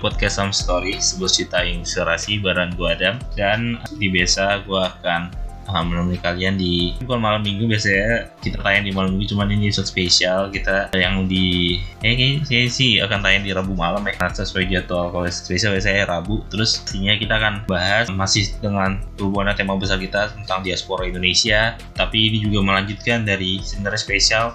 podcast Some Story, sebuah cerita inspirasi bareng gue Adam dan di biasa gue akan uh, menemani kalian di bukan malam minggu biasanya kita tayang di malam minggu cuman ini episode spesial kita yang di eh kayaknya sih akan tayang di Rabu malam ya. Karena sesuai jadwal kalau spesial biasanya Rabu. Terus intinya kita akan bahas masih dengan hubungan tema besar kita tentang diaspora Indonesia tapi ini juga melanjutkan dari sebenarnya spesial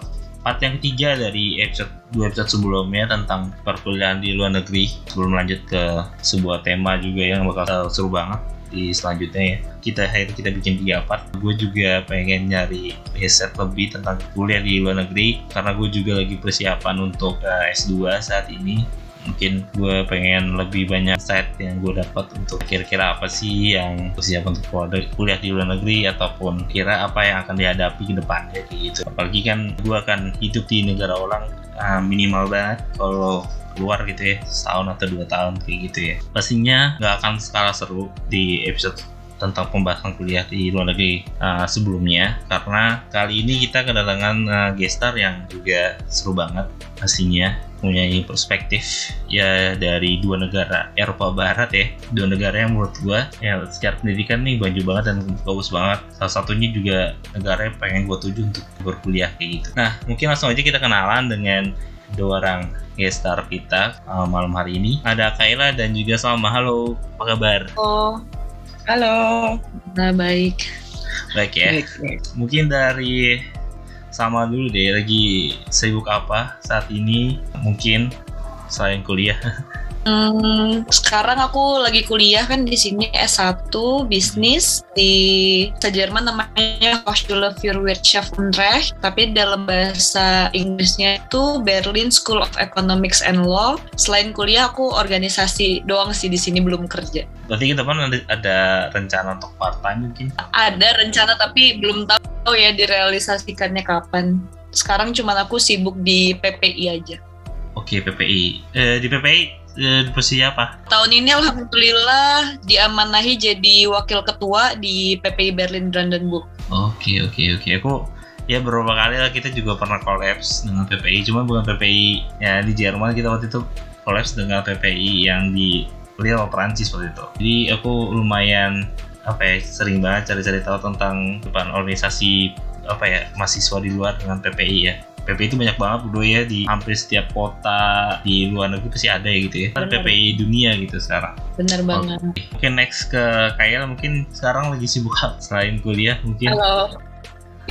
part yang ketiga dari episode dua episode sebelumnya tentang perkuliahan di luar negeri. Sebelum lanjut ke sebuah tema juga yang bakal seru banget di selanjutnya ya. Kita akhirnya kita bikin tiga part. Gue juga pengen nyari riset lebih tentang kuliah di luar negeri karena gue juga lagi persiapan untuk uh, S2 saat ini mungkin gue pengen lebih banyak insight yang gue dapat untuk kira-kira apa sih yang siap untuk kuliah di luar negeri ataupun kira apa yang akan dihadapi ke depannya kayak gitu apalagi kan gue akan hidup di negara orang uh, minimal banget kalau keluar gitu ya setahun atau dua tahun kayak gitu ya. Pastinya nggak akan skala seru di episode tentang pembahasan kuliah di luar negeri uh, sebelumnya. Karena kali ini kita kedatangan uh, gestar yang juga seru banget pastinya mempunyai perspektif ya dari dua negara Eropa Barat ya. Dua negara yang menurut gua ya secara pendidikan nih baju banget dan bagus banget. Salah satunya juga negara yang pengen gua tuju untuk berkuliah kayak gitu. Nah mungkin langsung aja kita kenalan dengan dua orang guest star kita uh, malam hari ini. Ada Kayla dan juga Salma. Halo apa kabar? Oh halo. Nah baik. Baik ya. Baik, baik. mungkin dari sama dulu deh lagi sibuk apa saat ini mungkin selain kuliah Hmm, sekarang aku lagi kuliah kan di sini S1 bisnis di Jerman namanya Hochschule für Wirtschaft und Recht, tapi dalam bahasa Inggrisnya itu Berlin School of Economics and Law. Selain kuliah aku organisasi doang sih di sini belum kerja. Berarti kita kan ada, ada rencana untuk part time mungkin? Ada rencana tapi belum tahu ya direalisasikannya kapan. Sekarang cuma aku sibuk di PPI aja. Oke, PPI. Eh, di PPI eh, posisi apa? Tahun ini alhamdulillah diamanahi jadi wakil ketua di PPI Berlin Brandenburg. Oke oke oke aku ya beberapa kali lah kita juga pernah kolaps dengan PPI cuma bukan PPI ya di Jerman kita waktu itu kolaps dengan PPI yang di Lille Prancis waktu itu. Jadi aku lumayan apa ya sering banget cari-cari tahu tentang depan organisasi apa ya mahasiswa di luar dengan PPI ya. PPI itu banyak banget bro ya di hampir setiap kota di luar negeri pasti ada ya gitu ya. Kan PPI dunia gitu sekarang. Bener banget. Oke okay. next ke Kayla mungkin sekarang lagi sibuk selain kuliah mungkin. Halo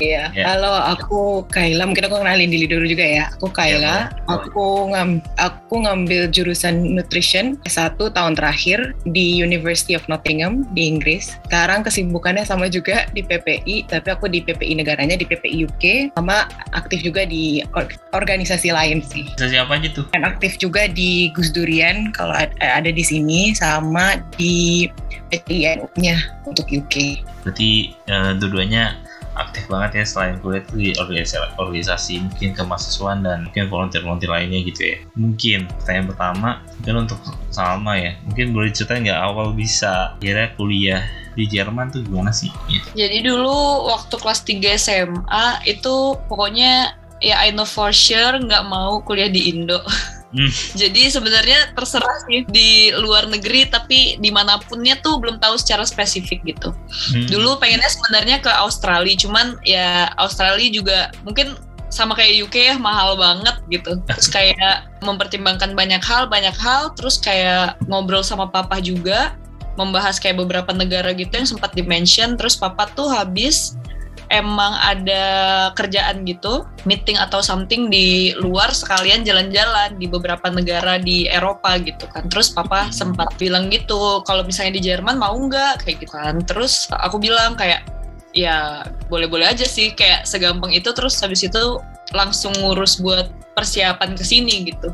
Iya, yeah. halo aku Kaila. Mungkin aku kenalin diri dulu juga ya. Aku Kaila. Yeah, aku ngam aku ngambil jurusan nutrition satu tahun terakhir di University of Nottingham di Inggris. Sekarang kesibukannya sama juga di PPI, tapi aku di PPI negaranya di PPI UK sama aktif juga di or organisasi lain sih. Organisasi apa aja tuh? Dan aktif juga di Gus Durian kalau ada di sini sama di PTINU-nya untuk UK. Berarti uh, dua-duanya aktif banget ya selain kuliah di organisasi, organisasi mungkin kemahasiswaan dan mungkin volunteer-volunteer lainnya gitu ya mungkin pertanyaan pertama mungkin untuk Salma ya mungkin boleh cerita nggak awal bisa kira kuliah di Jerman tuh gimana sih? Ya. Jadi dulu waktu kelas 3 SMA itu pokoknya ya I know for sure nggak mau kuliah di Indo. Hmm. Jadi sebenarnya terserah sih di luar negeri tapi dimanapunnya tuh belum tahu secara spesifik gitu. Hmm. Dulu pengennya sebenarnya ke Australia, cuman ya Australia juga mungkin sama kayak UK ya mahal banget gitu. Terus kayak mempertimbangkan banyak hal, banyak hal, terus kayak ngobrol sama papa juga membahas kayak beberapa negara gitu yang sempat dimention terus papa tuh habis emang ada kerjaan gitu, meeting atau something di luar sekalian jalan-jalan di beberapa negara di Eropa gitu kan. Terus papa hmm. sempat bilang gitu, kalau misalnya di Jerman mau nggak kayak gitu kan. Terus aku bilang kayak ya boleh-boleh aja sih kayak segampang itu terus habis itu langsung ngurus buat persiapan ke sini gitu.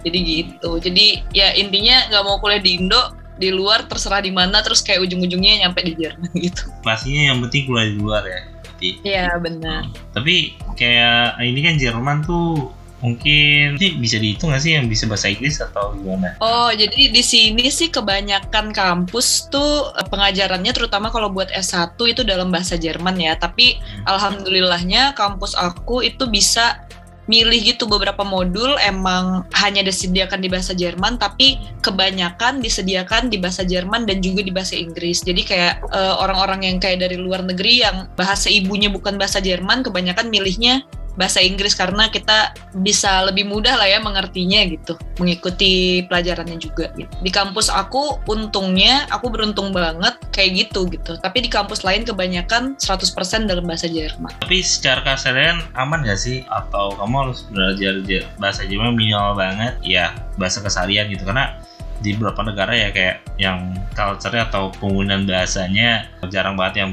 Jadi gitu. Jadi ya intinya nggak mau kuliah di Indo, di luar terserah di mana terus kayak ujung-ujungnya nyampe di Jerman gitu. Pastinya yang penting kuliah di luar ya berarti. Iya benar. Hmm. Tapi kayak ini kan Jerman tuh mungkin sih bisa dihitung nggak sih yang bisa bahasa Inggris atau gimana? Oh jadi di sini sih kebanyakan kampus tuh eh, pengajarannya terutama kalau buat S1 itu dalam bahasa Jerman ya. Tapi hmm. alhamdulillahnya kampus aku itu bisa milih gitu beberapa modul emang hanya disediakan di bahasa Jerman tapi kebanyakan disediakan di bahasa Jerman dan juga di bahasa Inggris. Jadi kayak uh, orang-orang yang kayak dari luar negeri yang bahasa ibunya bukan bahasa Jerman kebanyakan milihnya bahasa Inggris karena kita bisa lebih mudah lah ya mengertinya gitu mengikuti pelajarannya juga gitu. di kampus aku untungnya aku beruntung banget kayak gitu gitu. Tapi di kampus lain kebanyakan 100% dalam bahasa Jerman. Tapi secara keseharian aman gak sih? Atau kamu harus belajar bahasa Jerman minimal banget? Ya bahasa keseharian gitu. Karena di beberapa negara ya kayak yang culture atau penggunaan bahasanya jarang banget yang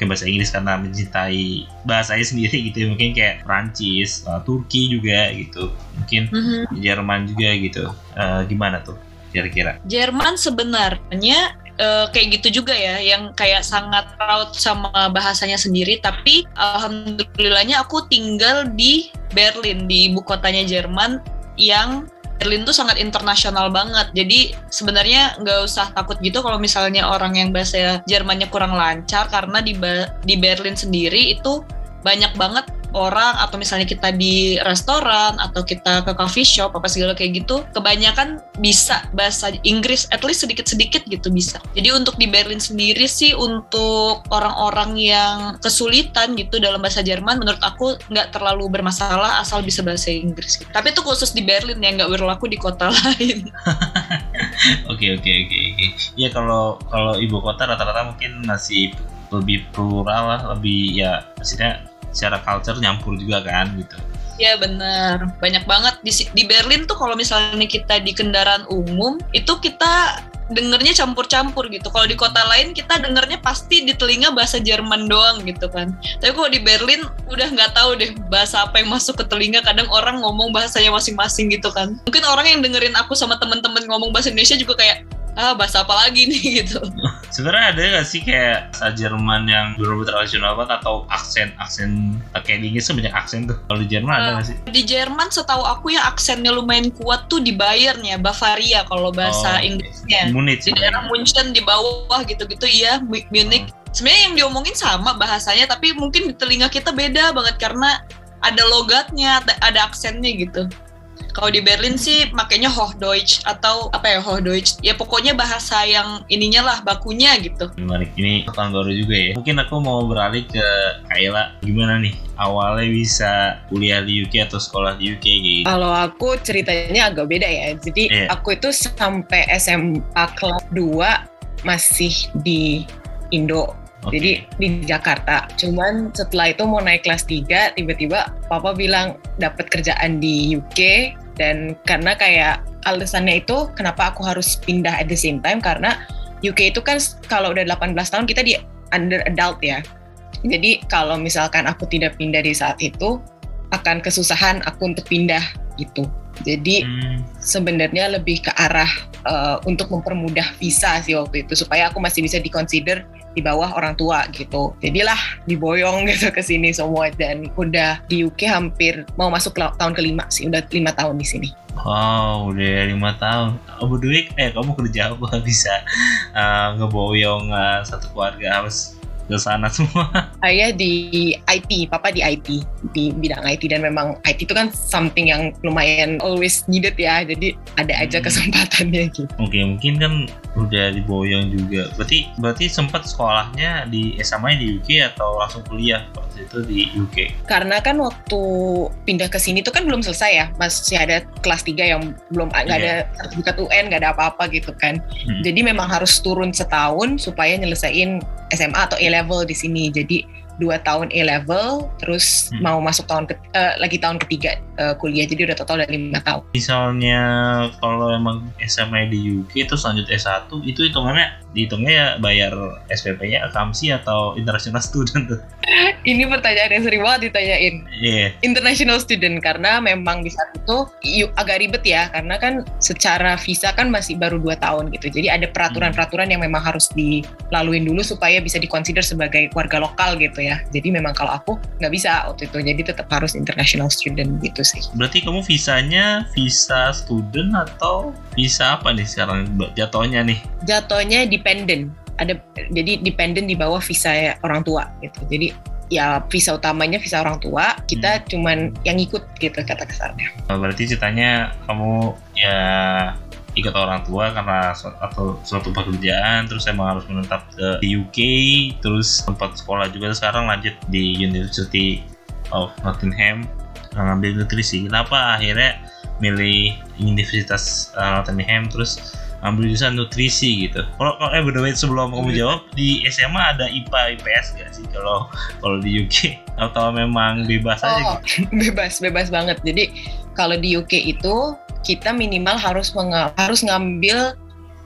pakai bahasa Inggris karena mencintai bahasanya sendiri gitu ya. mungkin kayak Prancis, uh, Turki juga gitu mungkin mm-hmm. Jerman juga gitu uh, gimana tuh kira-kira Jerman sebenarnya uh, kayak gitu juga ya yang kayak sangat proud sama bahasanya sendiri tapi alhamdulillahnya aku tinggal di Berlin di ibu kotanya Jerman yang Berlin tuh sangat internasional banget. Jadi sebenarnya nggak usah takut gitu kalau misalnya orang yang bahasa Jermannya kurang lancar karena di di Berlin sendiri itu banyak banget orang atau misalnya kita di restoran atau kita ke coffee shop apa segala kayak gitu kebanyakan bisa bahasa Inggris at least sedikit-sedikit gitu bisa. Jadi untuk di Berlin sendiri sih untuk orang-orang yang kesulitan gitu dalam bahasa Jerman menurut aku nggak terlalu bermasalah asal bisa bahasa Inggris gitu. tapi itu khusus di Berlin ya nggak berlaku di kota lain. Oke oke oke oke. Ya kalau kalau ibu kota rata-rata mungkin masih lebih plural lah lebih ya maksudnya secara culture nyampur juga kan gitu Iya benar, banyak banget di di Berlin tuh kalau misalnya kita di kendaraan umum itu kita dengernya campur-campur gitu. Kalau di kota lain kita dengernya pasti di telinga bahasa Jerman doang gitu kan. Tapi kalau di Berlin udah nggak tahu deh bahasa apa yang masuk ke telinga. Kadang orang ngomong bahasanya masing-masing gitu kan. Mungkin orang yang dengerin aku sama temen-temen ngomong bahasa Indonesia juga kayak ah bahasa apa lagi nih gitu. Sebenarnya ada gak sih kayak bahasa Jerman yang benar-benar tradisional banget atau aksen aksen kayak di Inggris banyak aksen tuh. Kalau di Jerman uh, ada gak sih? Di Jerman setahu aku ya aksennya lumayan kuat tuh di Bayern ya, Bavaria kalau bahasa oh, Inggrisnya. Munich. Di daerah Munchen di bawah gitu-gitu iya Munich. Oh. Sebenarnya yang diomongin sama bahasanya tapi mungkin di telinga kita beda banget karena ada logatnya, ada aksennya gitu. Kalau di Berlin sih makanya Hochdeutsch atau apa ya Hochdeutsch. Ya pokoknya bahasa yang ininya lah bakunya gitu. Menarik ini tahun baru juga ya. Mungkin aku mau beralih ke Kayla. Gimana nih awalnya bisa kuliah di UK atau sekolah di UK gitu? Kalau aku ceritanya agak beda ya. Jadi yeah. aku itu sampai SMA kelas 2 masih di Indo Okay. Jadi di Jakarta. Cuman setelah itu mau naik kelas 3, tiba-tiba papa bilang dapat kerjaan di UK dan karena kayak alasannya itu kenapa aku harus pindah at the same time karena UK itu kan kalau udah 18 tahun kita di under adult ya. Jadi kalau misalkan aku tidak pindah di saat itu akan kesusahan aku untuk pindah gitu. Jadi hmm. sebenarnya lebih ke arah uh, untuk mempermudah visa sih waktu itu supaya aku masih bisa dikonsider di bawah orang tua gitu. Jadilah diboyong gitu ke sini semua dan udah di UK hampir mau masuk tahun kelima sih, udah lima tahun di sini. Wow, udah lima tahun. Oh, Budwig, eh kamu kerja apa bisa uh, ngeboyong uh, satu keluarga harus ke sana semua? Saya di IT, papa di IT, di bidang IT dan memang IT itu kan something yang lumayan always needed ya, jadi ada aja hmm. kesempatannya gitu. Oke, okay, mungkin kan udah diboyong juga. Berarti berarti sempat sekolahnya di SMA di UK atau langsung kuliah waktu itu di UK? Karena kan waktu pindah ke sini tuh kan belum selesai ya, masih ada kelas 3 yang belum nggak yeah. ada sertifikat UN, nggak ada apa-apa gitu kan. Hmm. Jadi memang harus turun setahun supaya nyelesain SMA atau A level di sini. Jadi dua tahun A level, terus hmm. mau masuk tahun ke, uh, lagi tahun ketiga uh, kuliah. Jadi udah total udah lima tahun. Misalnya kalau emang SMA di UK itu lanjut S1 itu hitungannya dihitungnya ya bayar SPP-nya akamsi atau international student tuh? Ini pertanyaan yang sering banget ditanyain. Yeah. International student karena memang di saat itu yuk, agak ribet ya karena kan secara visa kan masih baru dua tahun gitu. Jadi ada peraturan-peraturan yang memang harus dilaluin dulu supaya bisa dikonsider sebagai warga lokal gitu ya. Jadi memang kalau aku nggak bisa waktu itu. Jadi tetap harus international student gitu sih. Berarti kamu visanya visa student atau visa apa nih sekarang jatuhnya nih? Jatuhnya di dependent. Ada jadi dependent di bawah visa orang tua gitu. Jadi ya visa utamanya visa orang tua. Kita hmm. cuman yang ikut gitu kata kasarnya. Berarti ceritanya kamu ya ikut orang tua karena atau suatu pekerjaan terus emang harus menetap ke di UK terus tempat sekolah juga. Sekarang lanjut di University of Nottingham ngambil nutrisi. Kenapa akhirnya milih Universitas uh, Nottingham? Terus ambil jurusan nutrisi gitu. Kalau kalau eh berdua sebelum kamu jawab di SMA ada IPA IPS gak sih kalau kalau di UK atau memang bebas oh, aja gitu? Bebas bebas banget. Jadi kalau di UK itu kita minimal harus harus ngambil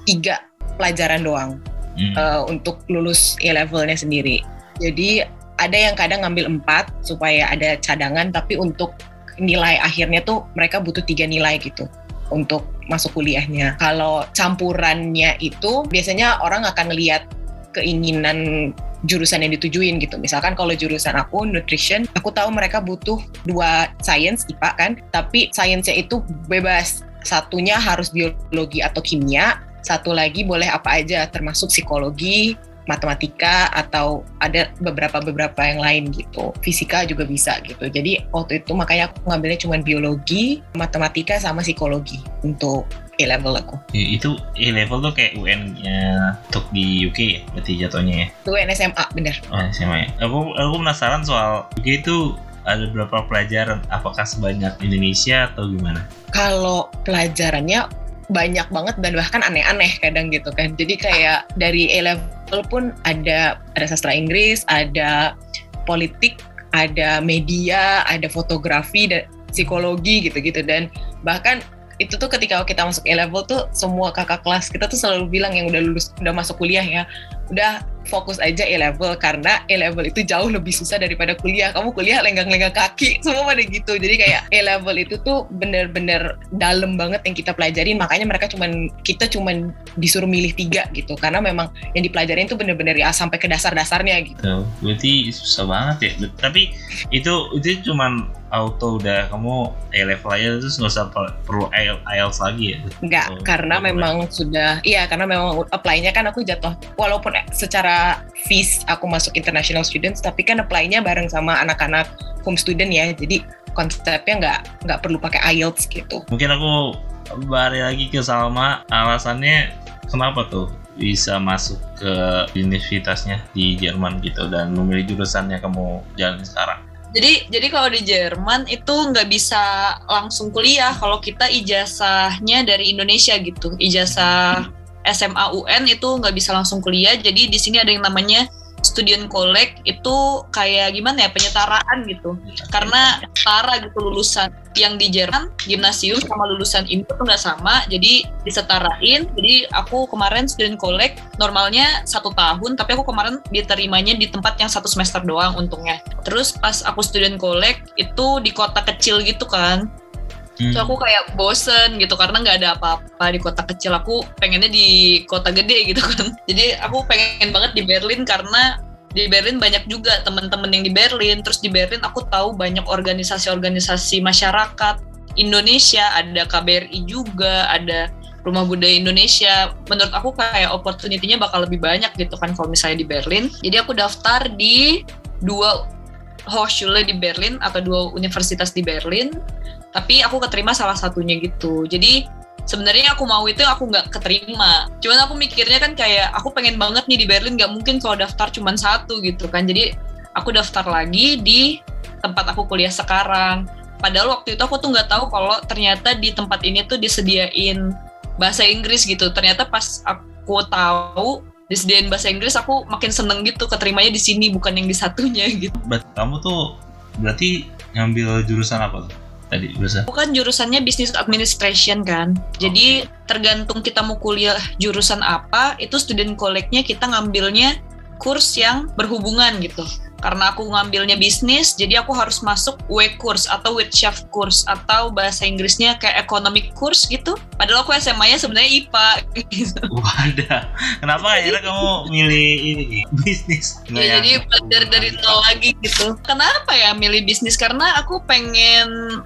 tiga pelajaran doang hmm. uh, untuk lulus A levelnya sendiri. Jadi ada yang kadang ngambil empat supaya ada cadangan, tapi untuk nilai akhirnya tuh mereka butuh tiga nilai gitu untuk masuk kuliahnya. Kalau campurannya itu biasanya orang akan ngelihat keinginan jurusan yang ditujuin gitu. Misalkan kalau jurusan aku nutrition, aku tahu mereka butuh dua science IPA kan, tapi sainsnya itu bebas. Satunya harus biologi atau kimia, satu lagi boleh apa aja termasuk psikologi, matematika atau ada beberapa beberapa yang lain gitu. Fisika juga bisa gitu. Jadi waktu itu makanya aku ngambilnya cuma biologi matematika sama psikologi untuk A level aku itu A level tuh kayak UN nya untuk di UK ya berarti jatuhnya ya? Itu UN SMA bener. Oh SMA ya aku aku penasaran soal UK itu ada berapa pelajaran? Apakah sebanyak Indonesia atau gimana? Kalau pelajarannya banyak banget dan bahkan aneh-aneh kadang gitu kan. Jadi kayak dari A level pun ada ada sastra Inggris, ada politik, ada media, ada fotografi dan psikologi gitu-gitu dan bahkan itu tuh ketika kita masuk A level tuh semua kakak kelas kita tuh selalu bilang yang udah lulus udah masuk kuliah ya udah fokus aja A level karena A level itu jauh lebih susah daripada kuliah. Kamu kuliah lenggang-lenggang kaki semua pada gitu. Jadi kayak A level itu tuh bener-bener dalam banget yang kita pelajarin. Makanya mereka cuman kita cuman disuruh milih tiga gitu karena memang yang dipelajarin tuh bener-bener ya sampai ke dasar-dasarnya gitu. Oh, berarti susah banget ya. Tapi itu itu cuman auto udah kamu A level aja terus nggak usah perlu IELTS lagi ya? Enggak, oh, karena memang sudah iya karena memang apply-nya kan aku jatuh walaupun secara fees aku masuk international students tapi kan apply-nya bareng sama anak-anak home student ya jadi konsepnya nggak nggak perlu pakai IELTS gitu. Mungkin aku balik lagi ke Salma alasannya kenapa tuh bisa masuk ke universitasnya di Jerman gitu dan memilih jurusan yang kamu jalan sekarang? Jadi jadi kalau di Jerman itu nggak bisa langsung kuliah kalau kita ijazahnya dari Indonesia gitu. Ijazah SMA UN itu nggak bisa langsung kuliah. Jadi di sini ada yang namanya student collect. Itu kayak gimana ya? Penyetaraan gitu. Karena setara gitu lulusan yang di Jerman gimnasium sama lulusan ini tuh nggak sama. Jadi disetarain. Jadi aku kemarin student collect normalnya satu tahun tapi aku kemarin diterimanya di tempat yang satu semester doang untungnya. Terus pas aku student collect itu di kota kecil gitu kan Hmm. So aku kayak bosen gitu karena nggak ada apa-apa di kota kecil. Aku pengennya di kota gede gitu kan. Jadi aku pengen banget di Berlin karena di Berlin banyak juga teman-teman yang di Berlin. Terus di Berlin aku tahu banyak organisasi-organisasi masyarakat Indonesia, ada KBRI juga, ada Rumah Budaya Indonesia. Menurut aku kayak opportunity-nya bakal lebih banyak gitu kan kalau misalnya di Berlin. Jadi aku daftar di dua Hochschule di Berlin atau dua universitas di Berlin tapi aku keterima salah satunya gitu. Jadi sebenarnya aku mau itu aku nggak keterima. Cuman aku mikirnya kan kayak aku pengen banget nih di Berlin nggak mungkin kalau daftar cuma satu gitu kan. Jadi aku daftar lagi di tempat aku kuliah sekarang. Padahal waktu itu aku tuh nggak tahu kalau ternyata di tempat ini tuh disediain bahasa Inggris gitu. Ternyata pas aku tahu disediain bahasa Inggris aku makin seneng gitu keterimanya di sini bukan yang di satunya gitu. Kamu tuh berarti ngambil jurusan apa tuh? Tadi jurusan? Bukan jurusannya business administration kan. Jadi tergantung kita mau kuliah jurusan apa, itu student collect-nya kita ngambilnya kurs yang berhubungan gitu. Karena aku ngambilnya bisnis, jadi aku harus masuk W course atau Wirtschaft course atau bahasa Inggrisnya kayak economic course gitu. Padahal aku SMA-nya sebenarnya IPA gitu. Wadah. Kenapa akhirnya kamu milih ini bisnis? Ya, jadi belajar dari nol lagi gitu. Kenapa ya milih bisnis? Karena aku pengen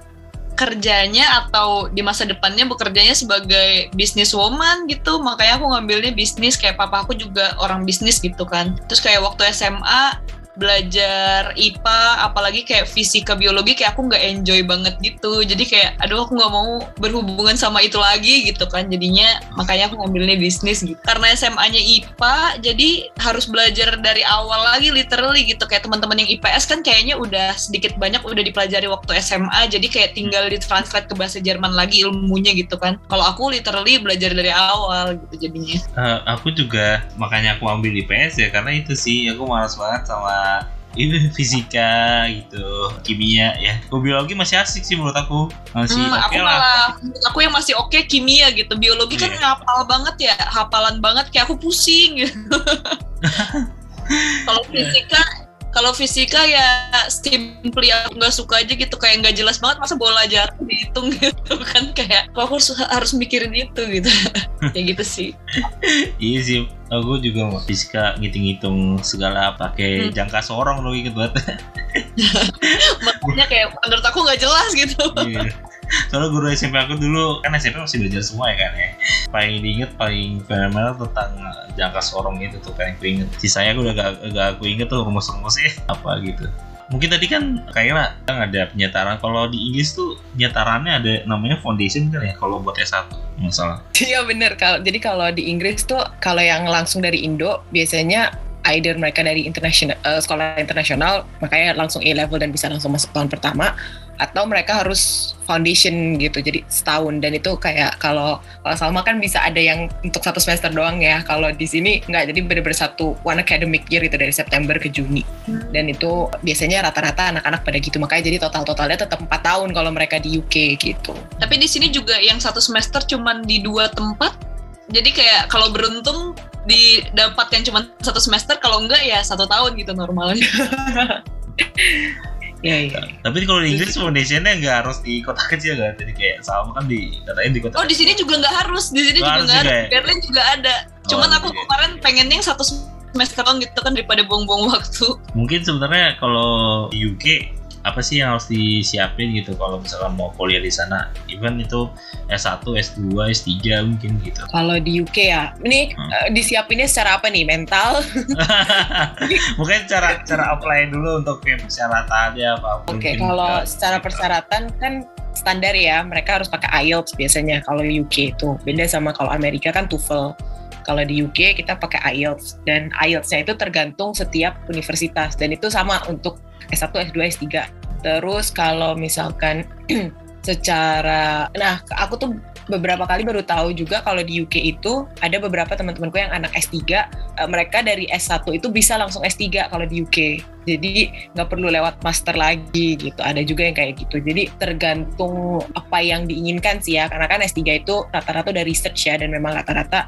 kerjanya atau di masa depannya bekerjanya sebagai businesswoman gitu. Makanya aku ngambilnya bisnis kayak papa aku juga orang bisnis gitu kan. Terus kayak waktu SMA belajar IPA apalagi kayak fisika biologi kayak aku nggak enjoy banget gitu. Jadi kayak aduh aku nggak mau berhubungan sama itu lagi gitu kan. Jadinya makanya aku ngambilnya bisnis gitu. Karena SMA-nya IPA jadi harus belajar dari awal lagi literally gitu. Kayak teman-teman yang IPS kan kayaknya udah sedikit banyak udah dipelajari waktu SMA jadi kayak tinggal ditranslate ke bahasa Jerman lagi ilmunya gitu kan. Kalau aku literally belajar dari awal gitu jadinya. Uh, aku juga makanya aku ambil IPS ya karena itu sih aku malas banget sama ini fisika gitu kimia ya biologi masih asik sih menurut aku masih hmm, oke okay lah malah, aku yang masih oke okay, kimia gitu biologi yeah. kan iya. ngapal banget ya hafalan banget kayak aku pusing gitu kalau fisika kalau fisika ya simply aku nggak suka aja gitu kayak nggak jelas banget masa bola jatuh dihitung gitu kan kayak aku harus harus mikirin itu gitu. Ya gitu sih. Iya sih aku juga mau fisika ngitung-ngitung segala pakai hmm. jangka sorong loh gitu banget. Makanya kayak menurut aku nggak jelas gitu. Iya soalnya guru SMP aku dulu kan SMP masih belajar semua ya kan ya. Paling diinget paling fenomenal tentang jangka sorong itu tuh kan yang aku inget sisanya aku udah gak, gak aku inget tuh rumus-rumusnya apa gitu. Mungkin tadi kan kayaknya kan ada penyetaraan kalau di Inggris tuh penyetarannya ada namanya foundation kan ya kalau buat S1 masalah iya bener. Kalau jadi kalau di Inggris tuh kalau yang langsung dari Indo biasanya either mereka dari international uh, sekolah internasional makanya langsung A level dan bisa langsung masuk tahun pertama atau mereka harus foundation gitu jadi setahun. Dan itu kayak kalau kalau Salma kan bisa ada yang untuk satu semester doang ya. Kalau di sini nggak jadi bener-bener satu one academic year itu dari September ke Juni. Hmm. dan itu biasanya rata-rata anak-anak pada gitu. Makanya jadi total totalnya tetap empat tahun kalau mereka di UK gitu. Tapi di sini juga yang satu semester cuman di dua tempat. Jadi kayak kalau beruntung didapatkan cuma satu semester kalau enggak ya satu tahun gitu normalnya Iya, iya. Tapi kalau di Inggris foundationnya nggak harus di kota kecil kan? Jadi kayak sama kan di katanya di kota. Oh di sini juga nggak harus, di sini juga nggak harus. Ya? Berlin juga ada. Cuman oh, aku iya. kemarin pengennya yang satu semester gitu kan daripada buang-buang waktu. Mungkin sebenarnya kalau di UK apa sih yang harus disiapin gitu kalau misalnya mau kuliah di sana? Even itu S1, S2, S3 mungkin gitu. Kalau di UK ya ini hmm. uh, disiapinnya secara apa nih? Mental? Mungkin cara cara apply dulu untuk kayak persyaratannya apa oke okay, kalau secara persyaratan kan standar ya mereka harus pakai IELTS biasanya kalau UK itu. Beda sama kalau Amerika kan TOEFL kalau di UK kita pakai IELTS. Dan IELTS-nya itu tergantung setiap universitas. Dan itu sama untuk S1, S2, S3. Terus kalau misalkan secara nah aku tuh beberapa kali baru tahu juga kalau di UK itu ada beberapa teman-temanku yang anak S3 uh, eh, mereka dari S1 itu bisa langsung S3 kalau di UK jadi nggak perlu lewat master lagi gitu. Ada juga yang kayak gitu. Jadi tergantung apa yang diinginkan sih ya. Karena kan S3 itu rata-rata udah research ya dan memang rata-rata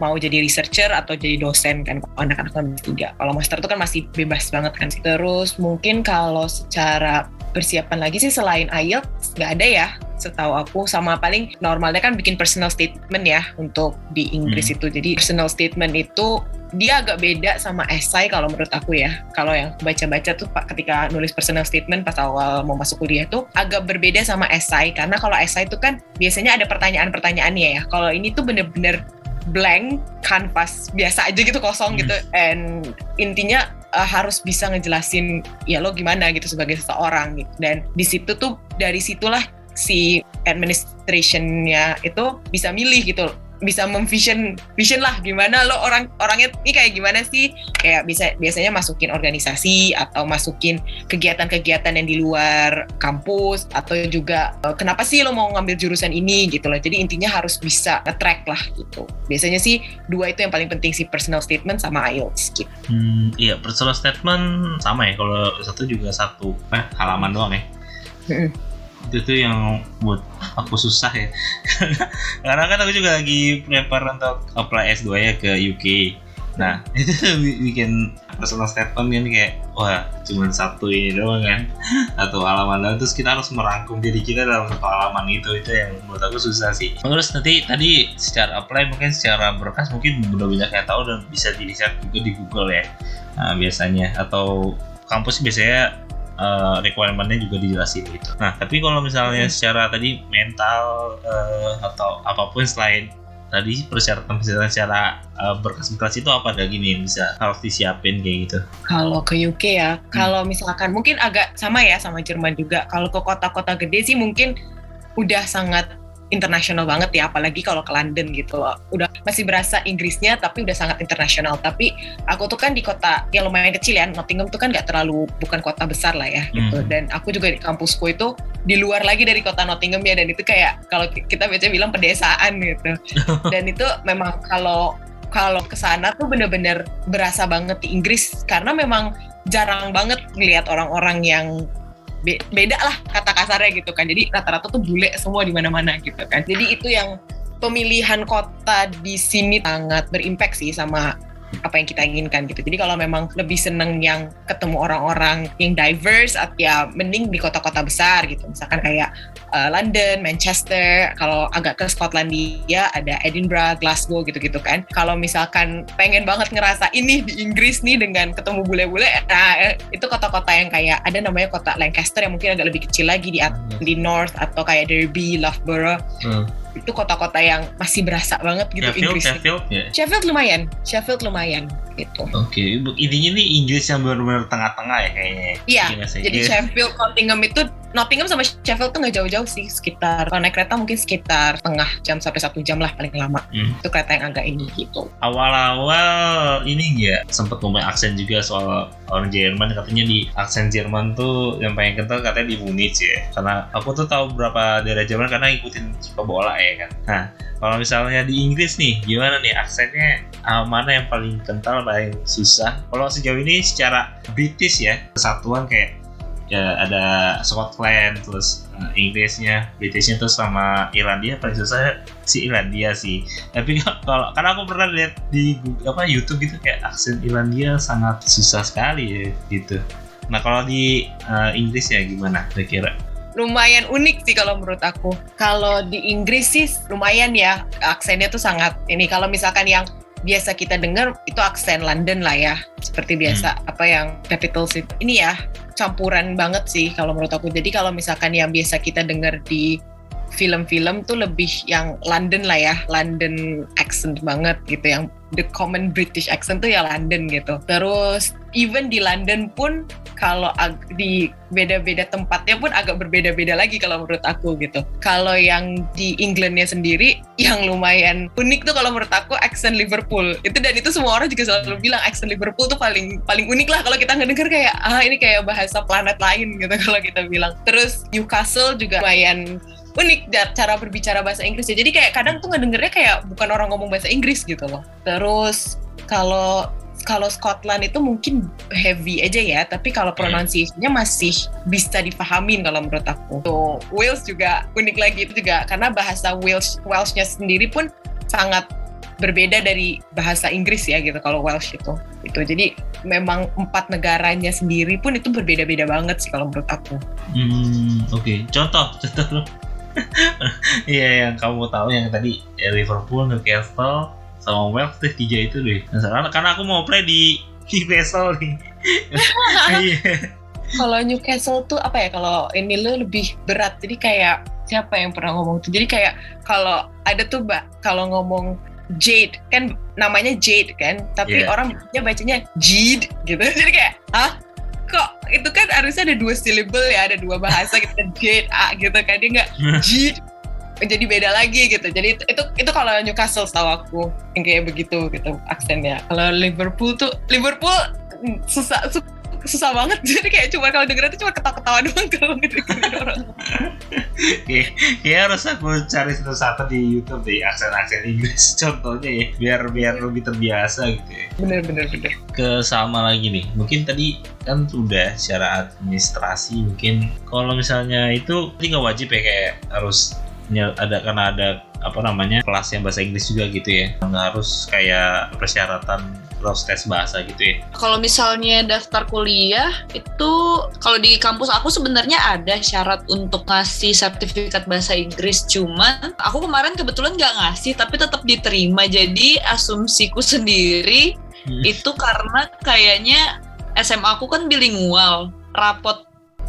mau jadi researcher atau jadi dosen kan anak-anak kelas tiga. Kalau master itu kan masih bebas banget kan. Terus mungkin kalau secara persiapan lagi sih selain IELTS nggak ada ya setahu aku sama paling normalnya kan bikin personal statement ya untuk di Inggris hmm. itu jadi personal statement itu dia agak beda sama esai kalau menurut aku ya kalau yang baca-baca tuh pak ketika nulis personal statement pas awal mau masuk kuliah tuh agak berbeda sama esai karena kalau esai itu kan biasanya ada pertanyaan-pertanyaannya ya kalau ini tuh bener-bener blank kanvas biasa aja gitu kosong hmm. gitu and intinya uh, harus bisa ngejelasin ya lo gimana gitu sebagai seseorang gitu. Dan di situ tuh dari situlah si administrationnya itu bisa milih gitu bisa memvision vision lah gimana lo orang orangnya ini kayak gimana sih? Kayak bisa biasanya masukin organisasi atau masukin kegiatan-kegiatan yang di luar kampus atau juga uh, kenapa sih lo mau ngambil jurusan ini gitu loh. Jadi intinya harus bisa nge-track lah gitu. Biasanya sih dua itu yang paling penting sih personal statement sama IELTS gitu. Hmm, iya personal statement sama ya. Kalau satu juga satu eh, halaman doang ya itu tuh yang buat aku susah ya. Karena kan aku juga lagi prepare untuk apply S2 ya ke UK nah itu bikin personal statement kan kayak wah cuma satu ini doang kan. Satu halaman doang terus kita harus merangkum diri kita dalam satu halaman itu. Itu yang menurut aku susah sih. Terus nanti tadi secara apply mungkin secara berkas mungkin udah banyak yang tahu dan bisa dilihat juga di Google ya. Nah, biasanya. Atau kampus biasanya uh, requirementnya juga dijelasin gitu. Nah, tapi kalau misalnya hmm. secara tadi mental uh, atau apa pun selain tadi persyaratan-persyaratan secara uh, berkas-berkas itu apa ada gini bisa harus disiapin kayak gitu? Kalau ke UK ya, hmm. kalau misalkan mungkin agak sama ya sama Jerman juga. Kalau ke kota-kota gede sih mungkin udah sangat internasional banget ya apalagi kalau ke London gitu loh. Udah masih berasa Inggrisnya tapi udah sangat internasional. Tapi aku tuh kan di kota yang lumayan kecil ya Nottingham tuh kan gak terlalu bukan kota besar lah ya gitu. Hmm. dan aku juga di kampusku itu di luar lagi dari kota Nottingham ya dan itu kayak kalau kita biasanya bilang pedesaan gitu. Dan itu memang kalau kalau ke sana tuh bener-bener berasa banget di Inggris karena memang jarang banget ngelihat orang-orang yang be beda lah kata kasarnya gitu kan. Jadi rata-rata tuh bule semua di mana-mana gitu kan. Jadi itu yang pemilihan kota di sini sangat berimpact sih sama apa yang kita inginkan gitu. Jadi kalau memang lebih seneng yang ketemu orang-orang yang diverse, ya mending di kota-kota besar gitu. Misalkan kayak uh, London, Manchester. Kalau agak ke Skotlandia ada Edinburgh, Glasgow gitu-gitu kan. Kalau misalkan pengen banget ngerasa ini di Inggris nih dengan ketemu bule-bule, nah itu kota-kota yang kayak ada namanya kota Lancaster yang mungkin agak lebih kecil lagi di hmm. di North atau kayak Derby, Loughborough. Hmm itu kota-kota yang masih berasa banget gitu Sheffield, Inggris. Sheffield ya? Sheffield lumayan, Sheffield lumayan gitu. Oke, okay. intinya nih Inggris yang benar-benar tengah-tengah ya kayaknya. Iya, jadi Sheffield, Nottingham itu Nottingham sama Sheffield tuh nggak jauh-jauh sih, sekitar kalau naik kereta mungkin sekitar tengah jam sampai satu jam lah paling lama. Hmm. Itu kereta yang agak ini gitu. Awal-awal ini ya sempat ngomong aksen juga soal orang Jerman katanya di aksen Jerman tuh yang paling kental katanya di Munich ya. Karena aku tuh tahu beberapa daerah Jerman karena ikutin sepak bola ya kan. Nah, kalau misalnya di Inggris nih, gimana nih aksennya uh, mana yang paling kental, paling susah? Kalau sejauh ini secara British ya, kesatuan kayak ya ada Scotland terus uh, Inggrisnya Britishnya terus sama Irlandia paling susah si Irlandia sih tapi kalau karena aku pernah lihat di apa YouTube gitu kayak aksen Irlandia sangat susah sekali ya gitu nah kalau di uh, Inggris ya gimana kira-kira lumayan unik sih kalau menurut aku. Kalau di Inggris sih lumayan ya aksennya tuh sangat ini. Kalau misalkan yang biasa kita dengar itu aksen London lah ya, seperti biasa hmm. apa yang capital city. Ini ya campuran banget sih kalau menurut aku. Jadi kalau misalkan yang biasa kita dengar di film-film tuh lebih yang London lah ya, London accent banget gitu yang the common British accent tuh ya London gitu. Terus even di London pun kalau di beda-beda tempatnya pun agak berbeda-beda lagi kalau menurut aku gitu. Kalau yang di Englandnya sendiri yang lumayan unik tuh kalau menurut aku accent Liverpool. Itu dan itu semua orang juga selalu bilang accent Liverpool tuh paling paling unik lah kalau kita ngedenger kayak ah ini kayak bahasa planet lain gitu kalau kita bilang. Terus Newcastle juga lumayan unik cara berbicara bahasa Inggris ya. Jadi kayak kadang tuh ngedengernya kayak bukan orang ngomong bahasa Inggris gitu loh. Terus kalau kalau Scotland itu mungkin heavy aja ya, tapi kalau pronunciation-nya masih bisa dipahamin kalau menurut aku. Tuh, Wales juga unik lagi itu juga karena bahasa Wales Welsh-nya sendiri pun sangat berbeda dari bahasa Inggris ya gitu kalau Welsh itu. Itu jadi memang empat negaranya sendiri pun itu berbeda-beda banget sih kalau menurut aku. Hmm, oke. Okay. Contoh, contoh Iya yang kamu tahu yang tadi ya, Liverpool, Newcastle, sama Wales deh tiga itu deh nah, karena aku mau play di Newcastle nih. Iya. kalau Newcastle tuh apa ya kalau ini lo lebih berat. Jadi kayak siapa yang pernah ngomong tuh? Jadi kayak kalau ada tuh mbak kalau ngomong Jade kan namanya Jade kan? Tapi yeah. orang bacanya Jade gitu. Jadi kayak ah kok itu kan harusnya ada dua syllable ya ada dua bahasa gitu Jade A gitu kan dia nggak Jade menjadi beda lagi gitu. Jadi itu itu, itu kalau Newcastle setahu aku yang kayak begitu gitu aksennya. Kalau Liverpool tuh Liverpool susah susah banget. Jadi kayak cuma kalau denger itu cuma ketawa-ketawa doang kalau ngedengerin orang. Ya harus aku cari satu-satu di YouTube deh aksen-aksen Inggris contohnya ya biar biar lebih terbiasa gitu ya. Bener bener bener. Ke sama lagi nih mungkin tadi kan sudah secara administrasi mungkin kalau misalnya itu ini nggak wajib ya kayak harus ada karena ada apa namanya kelas yang bahasa Inggris juga gitu ya. Nggak harus kayak persyaratan terus tes bahasa gitu ya? Kalau misalnya daftar kuliah itu kalau di kampus aku sebenarnya ada syarat untuk ngasih sertifikat bahasa Inggris. Cuman aku kemarin kebetulan nggak ngasih tapi tetap diterima. Jadi asumsiku sendiri hmm. itu karena kayaknya SMA aku kan bilingual rapot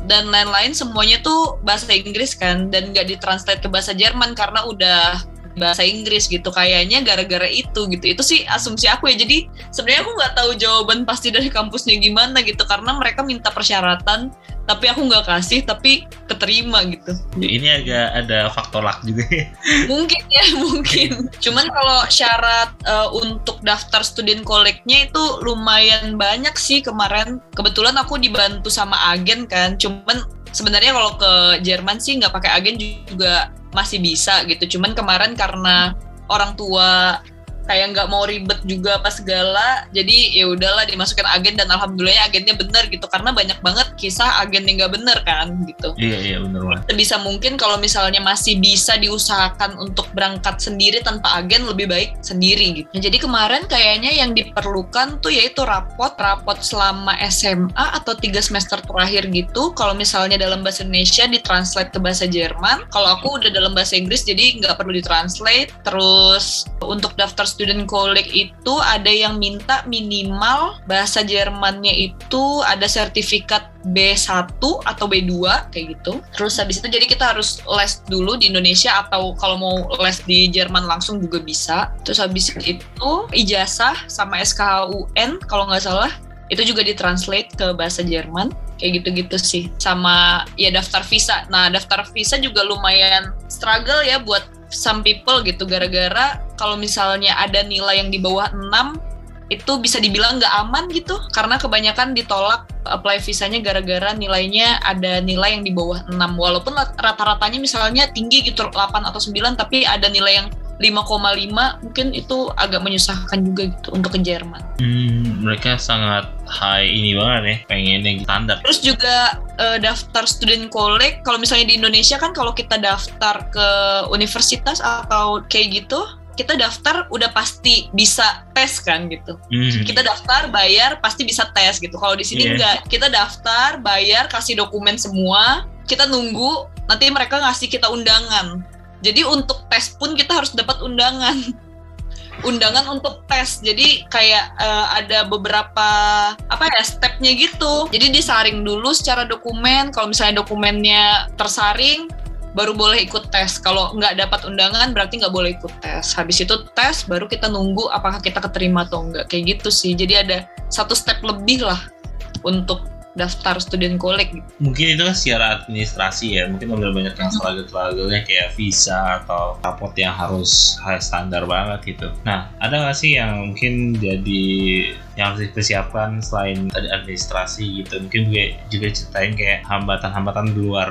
dan lain-lain semuanya tuh bahasa Inggris kan. Dan nggak ditranslate ke bahasa Jerman karena udah bahasa Inggris gitu kayaknya gara-gara itu gitu. Itu sih asumsi aku ya. Jadi sebenarnya aku nggak tahu jawaban pasti dari kampusnya gimana gitu karena mereka minta persyaratan tapi aku nggak kasih tapi keterima gitu. Ini agak ada faktor luck juga. Ya mungkin ya mungkin. Cuman kalau syarat uh, untuk daftar student collect-nya itu lumayan banyak sih kemarin. Kebetulan aku dibantu sama agen kan. Cuman sebenarnya kalau ke Jerman sih nggak pakai agen juga masih bisa gitu. Cuman kemarin karena orang tua kayak nggak mau ribet juga pas segala. Jadi ya udahlah dimasukin agen dan alhamdulillahnya agennya bener gitu. Karena banyak banget kisah agen yang nggak bener kan gitu. Iya iya bener banget. Bisa mungkin kalau misalnya masih bisa diusahakan untuk berangkat sendiri tanpa agen lebih baik sendiri gitu. Nah, jadi kemarin kayaknya yang diperlukan tuh yaitu rapot rapot selama SMA atau tiga semester terakhir gitu. Kalau misalnya dalam bahasa Indonesia ditranslate ke bahasa Jerman. Kalau aku udah dalam bahasa Inggris jadi nggak perlu ditranslate. Terus untuk daftar student collect itu ada yang minta minimal bahasa Jermannya itu ada sertifikat B1 atau B2 kayak gitu. Terus habis itu jadi kita harus les dulu di Indonesia atau kalau mau les di Jerman langsung juga bisa. Terus habis itu ijazah sama SKHUN kalau nggak salah itu juga ditranslate ke bahasa Jerman kayak gitu-gitu sih sama ya daftar visa nah daftar visa juga lumayan struggle ya buat some people gitu gara-gara kalau misalnya ada nilai yang di bawah 6 itu bisa dibilang nggak aman gitu karena kebanyakan ditolak apply visanya gara-gara nilainya ada nilai yang di bawah 6 walaupun rata-ratanya misalnya tinggi gitu 8 atau 9 tapi ada nilai yang 5,5 mungkin itu agak menyusahkan juga gitu untuk ke Jerman. Hmm, mereka sangat high ini banget ya, pengen yang standar. Terus juga uh, daftar student collect, kalau misalnya di Indonesia kan kalau kita daftar ke universitas atau kayak gitu, kita daftar udah pasti bisa tes kan gitu. Mm. Kita daftar, bayar, pasti bisa tes gitu. Kalau di sini yeah. enggak, kita daftar, bayar, kasih dokumen semua, kita nunggu nanti mereka ngasih kita undangan. Jadi untuk tes pun kita harus dapat undangan. undangan untuk tes. Jadi kayak uh, ada beberapa apa ya stepnya gitu. Jadi disaring dulu secara dokumen. Kalau misalnya dokumennya tersaring, baru boleh ikut tes. Kalau nggak dapat undangan berarti nggak boleh ikut tes. Habis itu tes baru kita nunggu apakah kita keterima atau enggak. Kayak gitu sih. Jadi ada satu step lebih lah untuk daftar student collect Mungkin itu kan secara administrasi ya, mungkin ada banyak yang struggle-strugglenya kayak visa atau raport yang harus high standar banget gitu. Nah, ada nggak sih yang mungkin jadi yang harus dipersiapkan selain administrasi gitu? Mungkin juga, juga ceritain kayak hambatan-hambatan di luar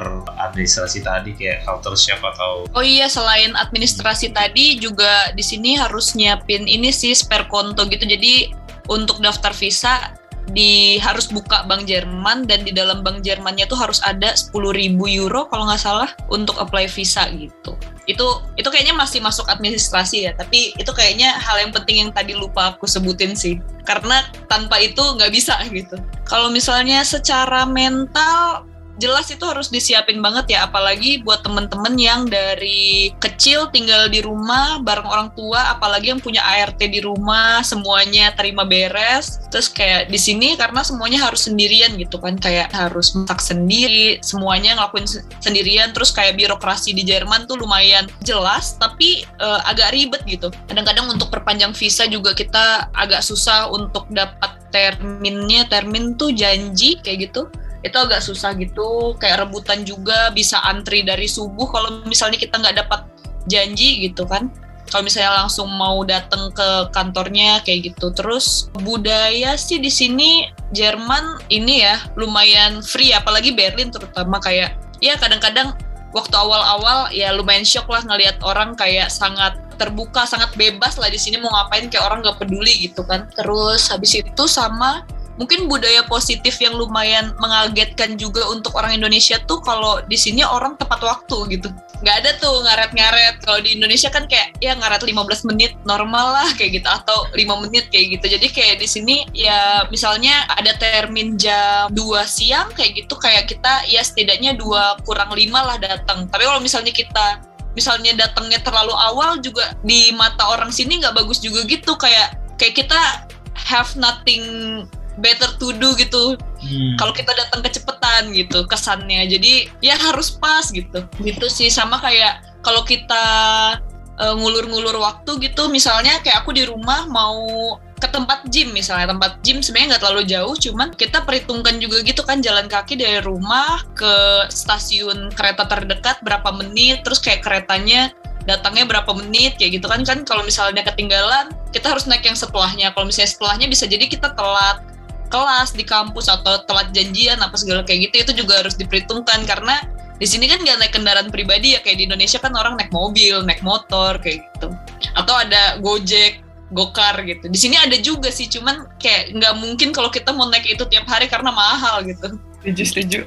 administrasi tadi kayak culture shock atau Oh iya, selain administrasi tadi juga di sini harus nyiapin ini sih spare konto gitu. Jadi untuk daftar visa di harus buka bank Jerman dan di dalam bank Jermannya tuh harus ada 10.000 euro kalau nggak salah untuk apply visa gitu. Itu itu kayaknya masih masuk administrasi ya, tapi itu kayaknya hal yang penting yang tadi lupa aku sebutin sih. Karena tanpa itu nggak bisa gitu. Kalau misalnya secara mental jelas itu harus disiapin banget ya apalagi buat temen-temen yang dari kecil tinggal di rumah bareng orang tua apalagi yang punya ART di rumah semuanya terima beres. Terus kayak di sini karena semuanya harus sendirian gitu kan kayak harus masak sendiri semuanya ngelakuin sendirian. Terus kayak birokrasi di Jerman tuh lumayan jelas tapi uh, agak ribet gitu. Kadang-kadang untuk perpanjang visa juga kita agak susah untuk dapat terminnya. Termin tuh janji kayak gitu itu agak susah gitu kayak rebutan juga bisa antri dari subuh kalau misalnya kita nggak dapat janji gitu kan. Kalau misalnya langsung mau datang ke kantornya kayak gitu. Terus budaya sih di sini Jerman ini ya lumayan free apalagi Berlin terutama kayak ya kadang-kadang waktu awal-awal ya lumayan shock lah ngelihat orang kayak sangat terbuka sangat bebas lah di sini mau ngapain kayak orang nggak peduli gitu kan. Terus habis itu sama mungkin budaya positif yang lumayan mengagetkan juga untuk orang Indonesia tuh kalau di sini orang tepat waktu gitu. Nggak ada tuh ngaret-ngaret. Kalau di Indonesia kan kayak ya ngaret 15 menit normal lah kayak gitu. Atau 5 menit kayak gitu. Jadi kayak di sini ya misalnya ada termin jam 2 siang kayak gitu. Kayak kita ya setidaknya dua kurang lima lah datang. Tapi kalau misalnya kita misalnya datangnya terlalu awal juga di mata orang sini nggak bagus juga gitu. Kayak kayak kita have nothing better to do gitu. Hmm. Kalau kita datang kecepatan gitu kesannya. Jadi ya harus pas gitu. Gitu sih sama kayak kalau kita uh, ngulur-ngulur waktu gitu misalnya kayak aku di rumah mau ke tempat gym misalnya tempat gym sebenarnya nggak terlalu jauh cuman kita perhitungkan juga gitu kan jalan kaki dari rumah ke stasiun kereta terdekat berapa menit terus kayak keretanya datangnya berapa menit kayak gitu kan kan kalau misalnya ketinggalan kita harus naik yang setelahnya kalau misalnya setelahnya bisa jadi kita telat kelas di kampus atau telat janjian apa segala kayak gitu itu juga harus diperhitungkan karena di sini kan nggak naik kendaraan pribadi ya kayak di Indonesia kan orang naik mobil naik motor kayak gitu atau ada gojek gokar gitu. Di sini ada juga sih, cuman kayak nggak mungkin kalau kita mau naik itu tiap hari karena mahal gitu. Setuju, setuju.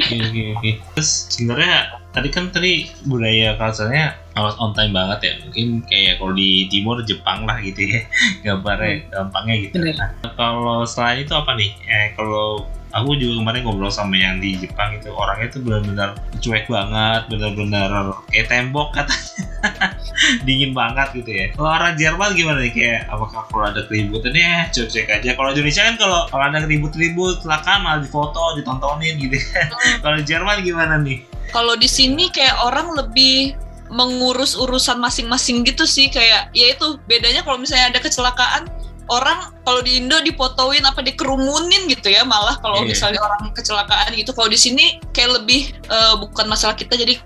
Oke, oke, oke. Terus sebenarnya tadi kan tadi budaya kalsanya harus on time banget ya. Mungkin kayak kalau di timur Jepang lah gitu ya, gambarnya hmm. gampangnya gitu. Nah, kalau selain itu apa nih? Eh, kalau aku juga kemarin ngobrol sama yang di Jepang itu orangnya itu benar-benar cuek banget benar-benar kayak tembok katanya. Dingin banget gitu ya. Kalau orang Jerman gimana nih? Kayak apakah kalau ada keributan ya cuek-cuek aja. Kalau Indonesia kan kalau kalau ada ribut-ribut silakan malah difoto ditontonin gitu kan kalau Jerman gimana nih? Kalau di sini kayak orang lebih mengurus urusan masing-masing gitu sih. Kayak ya itu bedanya kalau misalnya ada kecelakaan orang kalau di Indo dipotoin apa dikerumunin gitu ya malah kalau yeah. misalnya orang kecelakaan gitu. Kalau di sini kayak lebih uh, bukan masalah kita jadi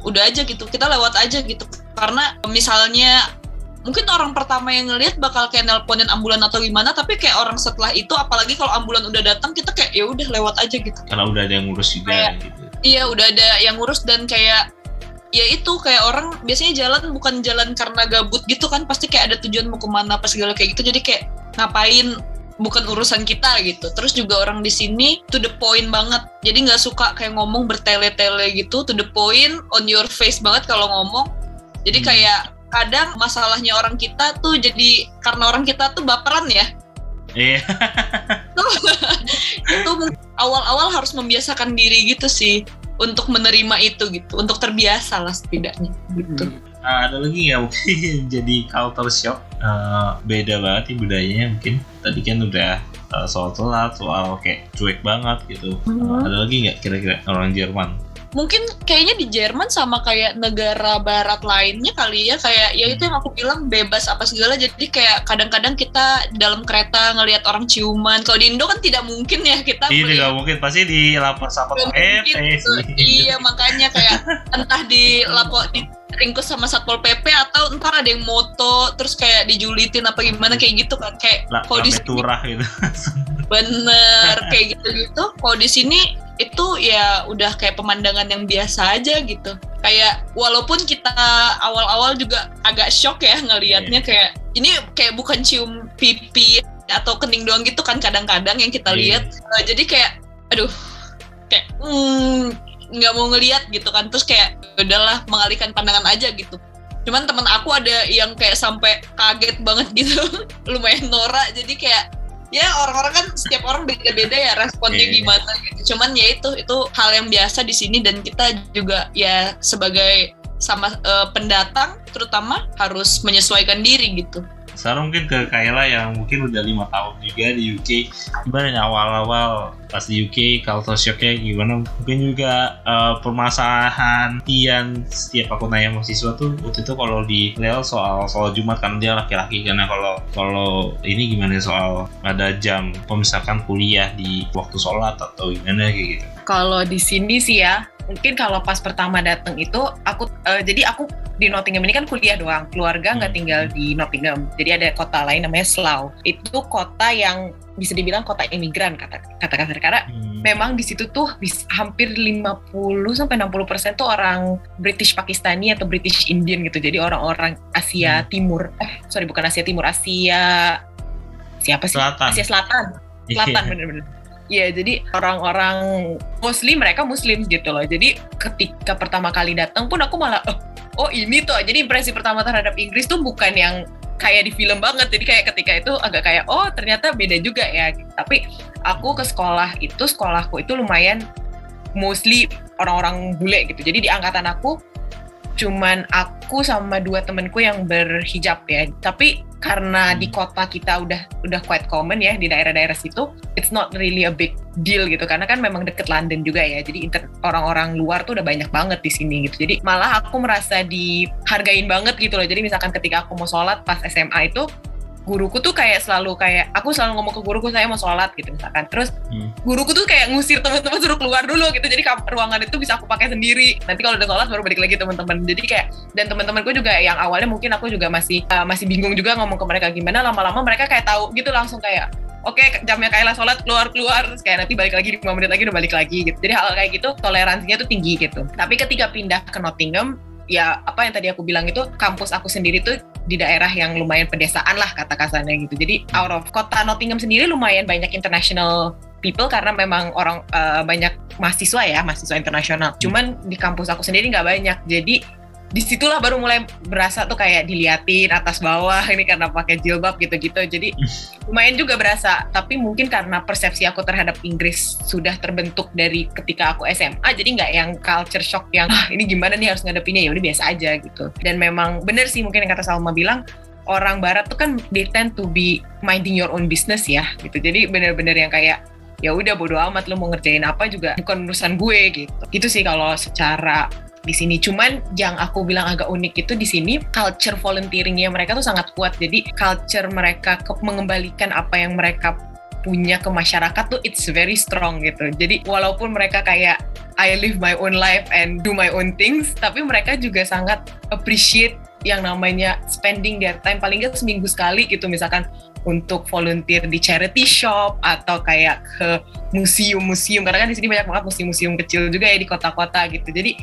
udah aja gitu kita lewat aja gitu. Karena misalnya mungkin orang pertama yang ngelihat bakal kayak nelponin ambulan atau gimana tapi kayak orang setelah itu apalagi kalau ambulan udah datang kita kayak ya udah lewat aja gitu. Karena udah ada yang ngurus juga kayak, gitu. iya udah ada yang ngurus dan kayak ya itu kayak orang biasanya jalan bukan jalan karena gabut gitu kan pasti kayak ada tujuan mau ke mana apa segala kayak gitu. Jadi kayak ngapain bukan urusan kita gitu. Terus juga orang di sini to the point banget. Jadi nggak suka kayak ngomong bertele-tele gitu to the point on your face banget kalau ngomong. Jadi hmm. kayak kadang masalahnya orang kita tuh jadi karena orang kita tuh baperan ya. Iya. itu awal-awal harus membiasakan diri gitu sih untuk menerima itu gitu untuk terbiasa lah setidaknya gitu. Uh, ada lagi ya mungkin jadi culture shock. Uh, beda banget nih budayanya. Mungkin tadi kan udah uh, soal telat soal kayak cuek banget gitu. Hmm. uh, ada lagi nggak kira-kira orang Jerman mungkin kayaknya di Jerman sama kayak negara barat lainnya kali ya kayak ya itu yang aku bilang bebas apa segala. Jadi kayak kadang-kadang kita dalam kereta ngelihat orang ciuman. Kalau di Indo kan tidak mungkin ya kita iya tidak mungkin. Pasti di lapas apa PP gitu. iya makanya kayak entah di lapo di ringkus sama satpol pp atau ntar ada yang moto terus kayak dijulitin apa gimana kayak gitu kan. Kayak kalau di sini gitu. Bener kayak gitu gitu kalau di sini itu ya udah kayak pemandangan yang biasa aja gitu. Kayak walaupun kita awal-awal juga agak shock ya ngelihatnya yeah. kayak ini kayak bukan cium pipi atau kening doang gitu kan kadang-kadang yang kita yeah. lihat. Uh, jadi kayak aduh kayak hmm, nggak mau ngelihat gitu kan. Terus kayak ya udahlah mengalihkan pandangan aja gitu. Cuman teman aku ada yang kayak sampai kaget banget gitu. Lumayan norak jadi kayak ya orang-orang kan setiap orang beda-beda ya responnya yeah. gimana gitu. Cuman ya itu itu hal yang biasa di sini dan kita juga ya sebagai sama uh, pendatang terutama harus menyesuaikan diri gitu sekarang mungkin ke Kayla yang mungkin udah lima tahun juga di UK gimana nih awal-awal pas di UK culture shocknya gimana? Mungkin juga uh, permasalahan Tian setiap aku nanya mahasiswa tuh waktu itu kalau di Lel soal soal Jumat kan dia laki-laki. Karena kalau kalau ini gimana soal ada jam pemisahan kuliah di waktu sholat atau gimana kayak gitu. Kalau di sini sih ya mungkin kalau pas pertama datang itu aku uh, jadi aku di Nottingham ini kan kuliah doang. Keluarga nggak hmm. tinggal di Nottingham. Jadi ada kota lain namanya Slough. Itu kota yang bisa dibilang kota imigran kata kata kasar. Karena hmm. memang di situ tuh bis, hampir 50 sampai 60 persen tuh orang British Pakistani atau British Indian gitu. Jadi orang-orang Asia hmm. Timur. Eh sorry bukan Asia Timur Asia siapa sih? Selatan. Asia Selatan. Selatan bener-bener Iya, jadi orang-orang Muslim mereka Muslim gitu loh. Jadi ketika pertama kali datang pun aku malah oh, oh ini tuh. Jadi impresi pertama terhadap Inggris tuh bukan yang kayak di film banget. Jadi kayak ketika itu agak kayak oh ternyata beda juga ya. Tapi aku ke sekolah itu sekolahku itu lumayan mostly orang-orang bule gitu. Jadi di angkatan aku cuman aku sama dua temenku yang berhijab ya. Tapi karena di kota kita udah udah quite common ya di daerah-daerah situ it's not really a big deal gitu. Karena kan memang deket London juga ya. Jadi orang-orang luar tuh udah banyak banget di sini gitu. Jadi malah aku merasa dihargain banget gitu loh. Jadi misalkan ketika aku mau sholat pas SMA itu guruku tuh kayak selalu kayak aku selalu ngomong ke guruku saya mau sholat gitu misalkan. Terus hmm. guruku tuh kayak ngusir teman-teman suruh keluar dulu gitu. Jadi ruangan itu bisa aku pakai sendiri. Nanti kalau udah sholat baru balik lagi teman-teman. Jadi kayak dan teman-temanku juga yang awalnya mungkin aku juga masih uh, masih bingung juga ngomong ke mereka gimana. Lama-lama mereka kayak tahu gitu langsung kayak oke okay, jamnya Kayla sholat keluar keluar. Kayak nanti balik lagi 5 menit lagi udah balik lagi gitu. Jadi hal kayak gitu toleransinya tuh tinggi gitu. Tapi ketika pindah ke Nottingham ya apa yang tadi aku bilang itu kampus aku sendiri tuh di daerah yang lumayan pedesaan lah kata kasarnya gitu. Jadi out of kota Nottingham sendiri lumayan banyak international people karena memang orang uh, banyak mahasiswa ya mahasiswa internasional. Cuman di kampus aku sendiri nggak banyak. Jadi di situlah baru mulai berasa tuh kayak diliatin atas bawah ini karena pakai jilbab gitu-gitu. Jadi lumayan juga berasa. Tapi mungkin karena persepsi aku terhadap Inggris sudah terbentuk dari ketika aku SMA jadi nggak yang culture shock yang ah, ini gimana nih harus ngadepinnya? Ya udah biasa aja gitu. Dan memang bener sih mungkin yang kata Salma bilang orang barat tuh kan they tend to be minding your own business ya gitu. Jadi bener-bener yang kayak ya udah bodo amat lo mau ngerjain apa juga bukan urusan gue gitu. Itu sih kalau secara di sini. Cuman yang aku bilang agak unik itu di sini culture volunteeringnya mereka tuh sangat kuat. Jadi culture mereka ke mengembalikan apa yang mereka punya ke masyarakat tuh it's very strong gitu. Jadi walaupun mereka kayak I live my own life and do my own things, tapi mereka juga sangat appreciate yang namanya spending their time paling nggak seminggu sekali gitu misalkan untuk volunteer di charity shop atau kayak ke museum-museum karena kan di sini banyak banget museum-museum kecil juga ya di kota-kota gitu jadi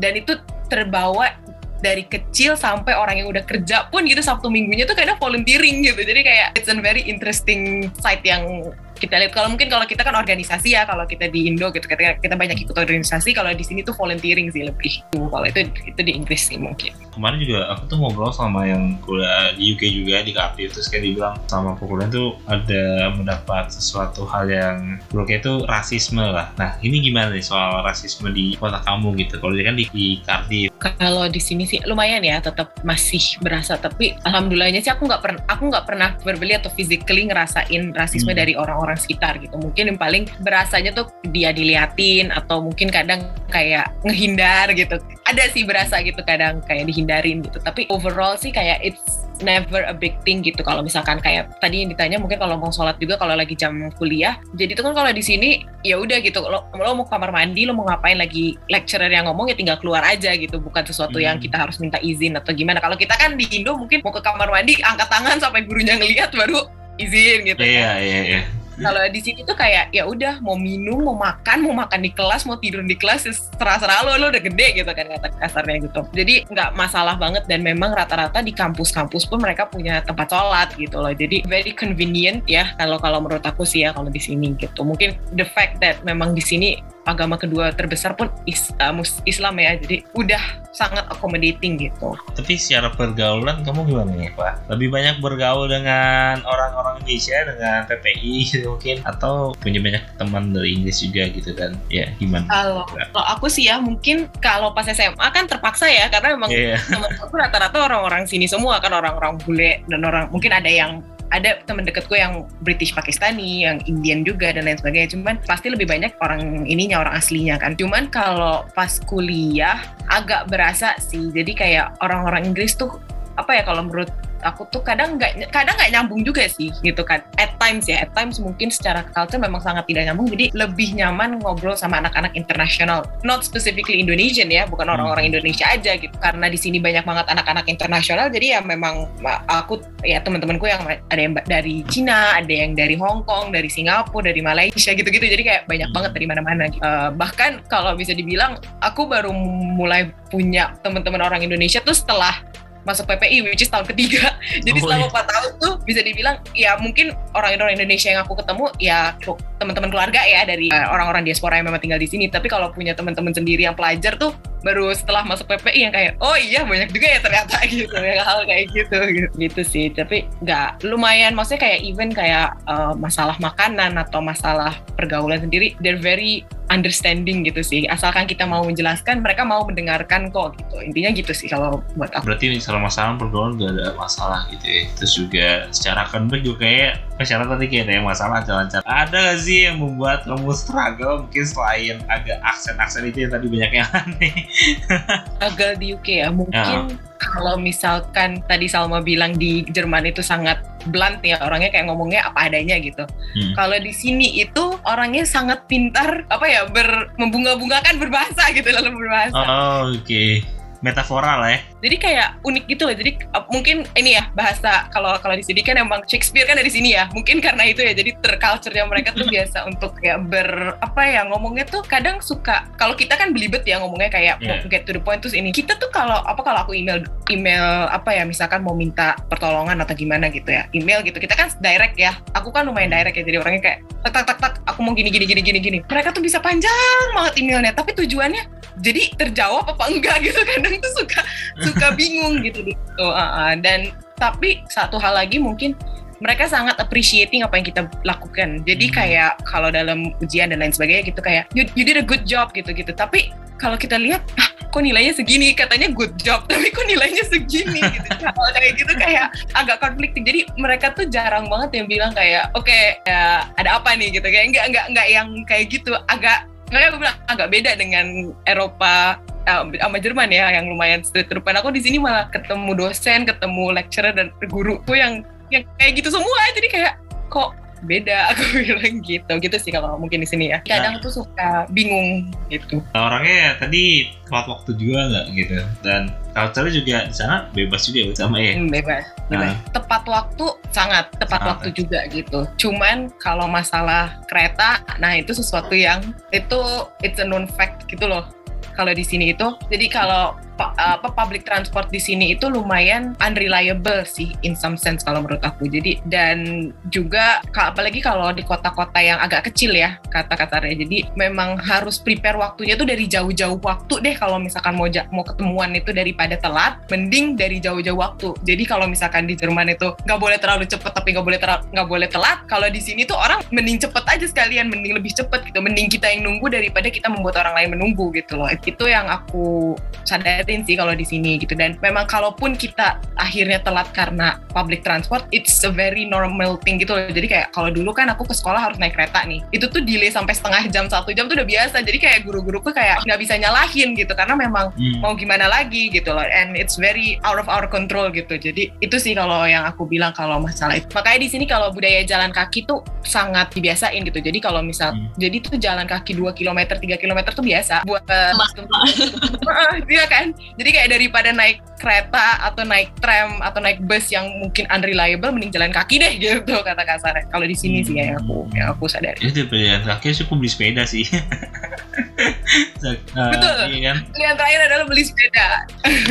dan itu terbawa dari kecil sampai orang yang udah kerja pun gitu Sabtu minggunya tuh kadang volunteering gitu. Jadi kayak it's a very interesting site yang kita lihat. Kalau mungkin kalau kita kan organisasi ya kalau kita di Indo gitu kita kita banyak ikut organisasi kalau di sini tuh volunteering sih lebih. Kalau itu itu di Inggris sih mungkin. Kemarin juga aku tuh ngobrol sama yang kuliah di UK juga di Kapif terus kayak dibilang sama aku kuliah tuh ada mendapat sesuatu hal yang menurut itu rasisme lah. Nah ini gimana nih soal rasisme di kota kamu gitu? Kalau dia kan di, di Cardiff kalau di sini sih lumayan ya tetap masih berasa. Tapi alhamdulillahnya sih aku nggak pernah aku nggak pernah berbeli atau physically ngerasain rasisme hmm. dari orang-orang orang sekitar gitu. Mungkin yang paling berasanya tuh dia diliatin atau mungkin kadang kayak ngehindar gitu. Ada sih berasa gitu kadang kayak dihindarin gitu. Tapi overall sih kayak it's never a big thing gitu. Kalau misalkan kayak tadi yang ditanya mungkin kalau mau sholat juga kalau lagi jam kuliah. Jadi itu kan kalau di sini ya udah gitu. Lo, lo mau kamar mandi lo mau ngapain lagi lecturer yang ngomong ya tinggal keluar aja gitu. Bukan sesuatu hmm. yang kita harus minta izin atau gimana. Kalau kita kan di Indo mungkin mau ke kamar mandi angkat tangan sampai gurunya ngelihat baru izin gitu iya kan. iya iya kalau di sini tuh kayak ya udah mau minum, mau makan, mau makan di kelas, mau tidur di kelas, ya serah-serah lo, lo udah gede gitu kan kata kasarnya gitu. Jadi nggak masalah banget dan memang rata-rata di kampus-kampus pun mereka punya tempat sholat gitu loh. Jadi very convenient ya kalau kalau menurut aku sih ya kalau di sini gitu. Mungkin the fact that memang di sini agama kedua terbesar pun is, uh, Islam ya. Jadi udah sangat accommodating gitu. Tapi secara pergaulan kamu gimana nih Pak? lebih banyak bergaul dengan orang-orang Indonesia dengan PPI gitu mungkin? Atau punya banyak teman dari Inggris juga gitu kan? Ya gimana? Kalau kalau aku sih ya mungkin kalau pas SMA kan terpaksa ya karena memang yeah. teman aku rata-rata orang-orang sini semua kan orang-orang bule dan orang mungkin ada yang ada teman dekatku yang British Pakistani, yang Indian juga dan lain sebagainya. Cuman pasti lebih banyak orang ininya orang aslinya kan. Cuman kalau pas kuliah agak berasa sih. Jadi kayak orang-orang Inggris tuh apa ya kalau menurut aku tuh kadang nggak kadang nggak nyambung juga sih gitu kan at times ya at times mungkin secara culture memang sangat tidak nyambung jadi lebih nyaman ngobrol sama anak-anak internasional not specifically Indonesian ya bukan hmm. orang-orang Indonesia aja gitu karena di sini banyak banget anak-anak internasional jadi ya memang aku ya teman-temanku yang ada yang dari Cina ada yang dari Hong Kong dari Singapura dari Malaysia gitu-gitu jadi kayak banyak hmm. banget dari mana-mana gitu. uh, bahkan kalau bisa dibilang aku baru mulai punya teman-teman orang Indonesia tuh setelah masuk PPI which is tahun ketiga jadi oh, selama empat iya. tahun tuh bisa dibilang ya mungkin orang-orang Indonesia yang aku ketemu ya teman-teman keluarga ya dari eh, orang-orang diaspora yang memang tinggal di sini tapi kalau punya teman-teman sendiri yang pelajar tuh baru setelah masuk PPI yang kayak oh iya banyak juga ya ternyata gitu ya hal kayak gitu gitu, gitu sih tapi nggak lumayan maksudnya kayak even kayak uh, masalah makanan atau masalah pergaulan sendiri they're very understanding gitu sih. Asalkan kita mau menjelaskan, mereka mau mendengarkan kok gitu. Intinya gitu sih kalau buat aku. Berarti misalnya masalah pergaulan gak ada masalah gitu ya. Terus juga secara akademik juga kayak masyarakat tadi kayak ada yang masalah lancar-lancar. Ada gak sih yang membuat kamu struggle mungkin selain agak aksen-aksen itu yang tadi banyak yang aneh? Agak di UK ya, mungkin ya kalau misalkan tadi Salma bilang di Jerman itu sangat blunt ya orangnya kayak ngomongnya apa adanya gitu. Hmm. Kalau di sini itu orangnya sangat pintar apa ya ber membunga-bungakan berbahasa gitu lalu berbahasa. Oh, oke. Okay metafora lah ya. Jadi kayak unik gitu loh. Jadi uh, mungkin ini ya bahasa kalau kalau di sini kan emang Shakespeare kan dari sini ya. Mungkin karena itu ya. Jadi terculture-nya mereka tuh biasa untuk ya ber apa ya ngomongnya tuh kadang suka kalau kita kan belibet ya ngomongnya kayak yeah. get to the point terus ini. Kita tuh kalau apa kalau aku email email apa ya misalkan mau minta pertolongan atau gimana gitu ya. Email gitu. Kita kan direct ya. Aku kan lumayan direct ya. Jadi orangnya kayak tak tak tak tak aku mau gini gini gini gini gini. Mereka tuh bisa panjang banget emailnya tapi tujuannya jadi terjawab apa enggak gitu. Kadang tuh suka suka bingung gitu gitu uh, uh, dan tapi satu hal lagi mungkin mereka sangat appreciating apa yang kita lakukan. Jadi hmm. kayak kalau dalam ujian dan lain sebagainya gitu kayak you, you did a good job gitu gitu tapi kalau kita lihat ah, kok nilainya segini? Katanya good job. Tapi kok nilainya segini gitu. Kalau kayak gitu kayak agak konflikting jadi mereka tuh jarang banget yang bilang kayak oke okay, ya ada apa nih? Gitu. Kayak enggak enggak enggak yang kayak gitu. Agak makanya aku bilang agak beda dengan Eropa uh, sama Jerman ya yang lumayan street depan. Aku di sini malah ketemu dosen ketemu lecturer dan guruku yang yang kayak gitu semua. Jadi kayak kok beda aku bilang gitu gitu sih kalau mungkin di sini ya kadang nah. tuh suka bingung gitu nah, orangnya ya tadi tepat waktu juga nggak gitu dan culture juga di sana bebas juga ya sama ya hmm, bebas, bebas. Nah. tepat waktu sangat tepat sangat. waktu juga gitu cuman kalau masalah kereta nah itu sesuatu yang itu it's a known fact gitu loh kalau di sini itu jadi kalau apa public transport di sini itu lumayan unreliable sih in some sense kalau menurut aku. Jadi dan juga apalagi kalau di kota-kota yang agak kecil ya kata-katanya. Jadi memang harus prepare waktunya tuh dari jauh-jauh waktu deh kalau misalkan mau mau ketemuan itu daripada telat, mending dari jauh-jauh waktu. Jadi kalau misalkan di Jerman itu nggak boleh terlalu cepet tapi nggak boleh nggak boleh telat. Kalau di sini tuh orang mending cepet aja sekalian, mending lebih cepet gitu. Mending kita yang nunggu daripada kita membuat orang lain menunggu gitu loh. Itu yang aku sadari ngeliatin sih kalau di sini gitu. Dan memang kalaupun kita akhirnya telat karena public transport it's a very normal thing gitu loh. Jadi kayak kalau dulu kan aku ke sekolah harus naik kereta nih. Itu tuh delay sampai setengah jam satu jam tuh udah biasa. Jadi kayak guru-guruku kayak nggak bisa nyalahin gitu karena memang hmm. mau gimana lagi gitu loh. And it's very out of our control gitu. Jadi itu sih kalau yang aku bilang kalau masalah itu. Makanya di sini kalau budaya jalan kaki tuh sangat dibiasain gitu. Jadi kalau misal hmm. jadi tuh jalan kaki 2 km 3 km tuh biasa. Buat uh, iya kan jadi kayak daripada naik kereta atau naik tram atau naik bus yang mungkin unreliable mending jalan kaki deh gitu kata kasarnya. Kalau di sini hmm. sih ya yang aku yang aku sadari. Itu jalan kaki cukup beli sepeda sih. Uh, betul. iya kan? yang terakhir adalah beli sepeda.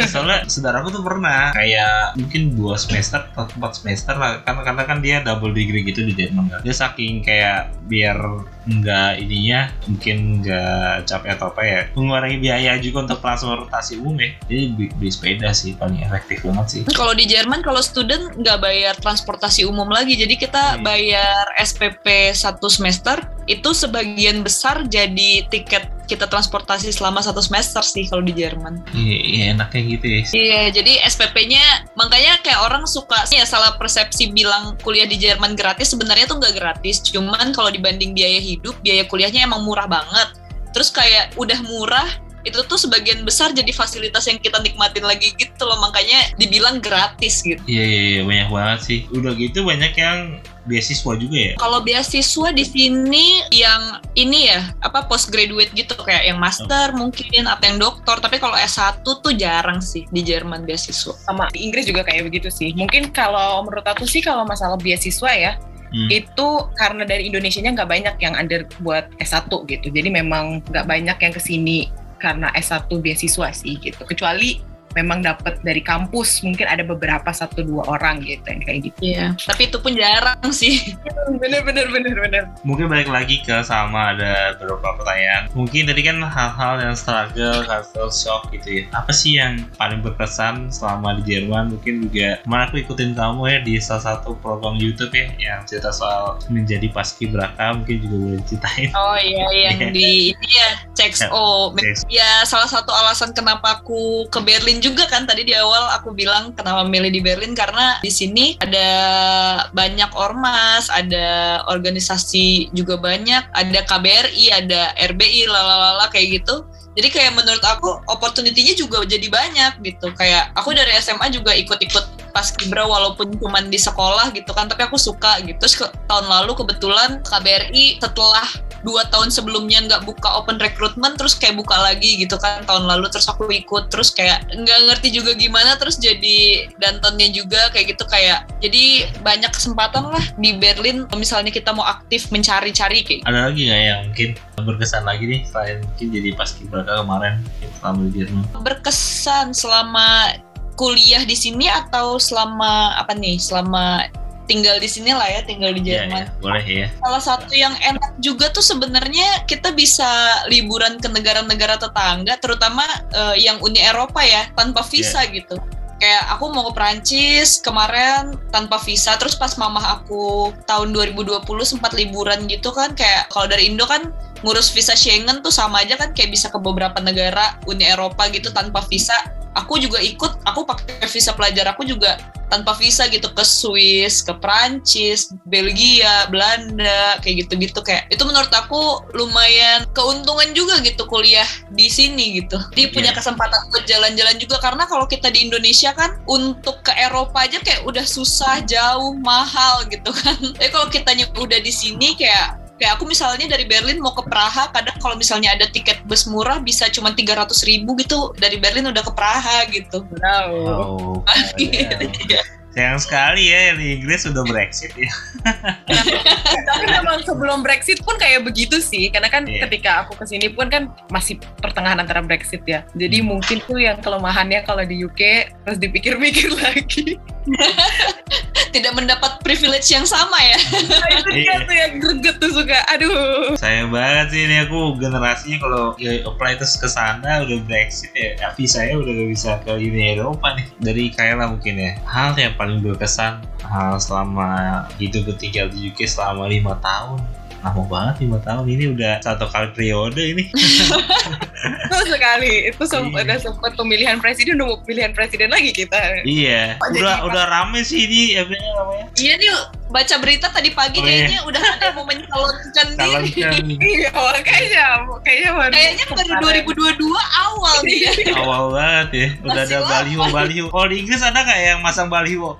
Soalnya saudaraku tuh pernah kayak mungkin dua semester atau empat semester lah karena karena kan dia double degree gitu di Jerman kan dia saking kayak biar nggak ininya mungkin nggak capek atau apa ya mengurangi biaya juga untuk transportasi umum ya jadi beli sepeda sih paling efektif banget sih kalau di Jerman kalau student nggak bayar transportasi umum lagi jadi kita hmm. bayar SPP satu semester itu sebagian besar jadi tiket kita transportasi selama satu semester sih kalau di Jerman. Iya, iya enaknya gitu ya. Iya, jadi SPP-nya makanya kayak orang suka ya salah persepsi bilang kuliah di Jerman gratis sebenarnya tuh nggak gratis. Cuman kalau dibanding biaya hidup, biaya kuliahnya emang murah banget. Terus kayak udah murah, itu tuh sebagian besar jadi fasilitas yang kita nikmatin lagi gitu loh. Makanya dibilang gratis gitu. Iya iya, iya. Banyak banget sih. Udah gitu banyak yang beasiswa juga ya? Kalau beasiswa di sini yang ini ya apa post graduate gitu. Kayak yang master oh. mungkin atau yang doktor. Tapi kalau S1 tuh jarang sih di Jerman beasiswa. Sama di Inggris juga kayak begitu sih. Mungkin kalau menurut aku sih kalau masalah beasiswa ya hmm. itu karena dari Indonesia-nya nggak banyak yang under buat S1 gitu. Jadi memang nggak banyak yang ke sini karena S1 beasiswa sih gitu. Kecuali memang dapat dari kampus mungkin ada beberapa satu dua orang gitu yang kayak gitu. Iya. Tapi itu pun jarang sih. Bener bener bener bener. Mungkin balik lagi ke sama ada beberapa pertanyaan. Mungkin tadi kan hal-hal yang struggle cultural shock gitu ya. Apa sih yang paling berkesan selama di Jerman? Mungkin juga kemarin aku ikutin kamu ya di salah satu program YouTube ya yang cerita soal menjadi paski beraka mungkin juga boleh ceritain oh iya yang yeah. di ini ya cek oh ya salah satu alasan kenapa aku ke Berlin juga kan tadi di awal aku bilang kenapa milih di Berlin karena di sini ada banyak ormas ada organisasi juga banyak ada KBRI ada RBI lalala kayak gitu. Jadi kayak menurut aku opportunity-nya juga jadi banyak gitu. Kayak aku dari SMA juga ikut-ikut pas kibra walaupun cuma di sekolah gitu kan tapi aku suka gitu. Terus ke, tahun lalu kebetulan KBRI setelah dua tahun sebelumnya nggak buka open recruitment terus kayak buka lagi gitu kan tahun lalu terus aku ikut terus kayak nggak ngerti juga gimana terus jadi dantonnya juga kayak gitu kayak jadi banyak kesempatan lah di Berlin misalnya kita mau aktif mencari-cari kayak ada lagi nggak yang mungkin berkesan lagi nih selain mungkin jadi pas kibraka kemarin selama di Jerman? Berkesan selama kuliah di sini atau selama apa nih selama tinggal di sini lah ya, tinggal di iya, Jerman. Ya, ya, boleh ya. Salah satu yang enak juga tuh sebenarnya kita bisa liburan ke negara-negara tetangga, terutama uh, yang Uni Eropa ya, tanpa visa ya. gitu. Kayak aku mau ke Prancis kemarin tanpa visa, terus pas mamah aku tahun 2020 sempat liburan gitu kan, kayak kalau dari Indo kan ngurus visa Schengen tuh sama aja kan kayak bisa ke beberapa negara Uni Eropa gitu tanpa visa aku juga ikut aku pakai visa pelajar aku juga tanpa visa gitu ke Swiss, ke Prancis, Belgia, Belanda, kayak gitu-gitu kayak itu menurut aku lumayan keuntungan juga gitu kuliah di sini gitu. Dia yeah. punya kesempatan buat jalan-jalan juga karena kalau kita di Indonesia kan untuk ke Eropa aja kayak udah susah, jauh, mahal gitu kan. Tapi kalau kita udah di sini kayak kayak aku misalnya dari Berlin mau ke Praha kadang kalau misalnya ada tiket bus murah bisa cuma tiga ratus ribu gitu dari Berlin udah ke Praha gitu wow, oh, gitu, ya. Sayang sekali ya di Inggris sudah Brexit ya. Tapi memang sebelum Brexit pun kayak begitu sih, karena kan yeah. ketika aku ke sini pun kan masih pertengahan antara Brexit ya. Jadi hmm. mungkin tuh yang kelemahannya kalau di UK terus dipikir-pikir lagi. Tidak mendapat privilege yang sama ya. Nah, itu dia tuh yang greget tuh suka. Aduh. Sayang banget sih ini aku generasinya kalau ya apply terus ke sana udah Brexit ya. Tapi saya udah gak bisa ke Uni Eropa nih. Dari Kayla mungkin ya. Hal yang paling berkesan hal selama hidup tinggal di UK selama lima tahun lama banget lima tahun. Ini udah satu kali periode ini. Itu sekali. Itu sempat iya. sempat pemilihan presiden udah pemilihan presiden lagi kita. Iya. Oh, udah udah rame sih ini apa namanya. Iya nih baca berita tadi pagi oh, iya. kayaknya udah ada mau mencalonkan diri. Iya kayaknya kayaknya baru kayaknya baru 2022 awal nih ya awal banget ya. Udah Masih ada baliho baliho. Oh di Inggris ada nggak yang masang baliho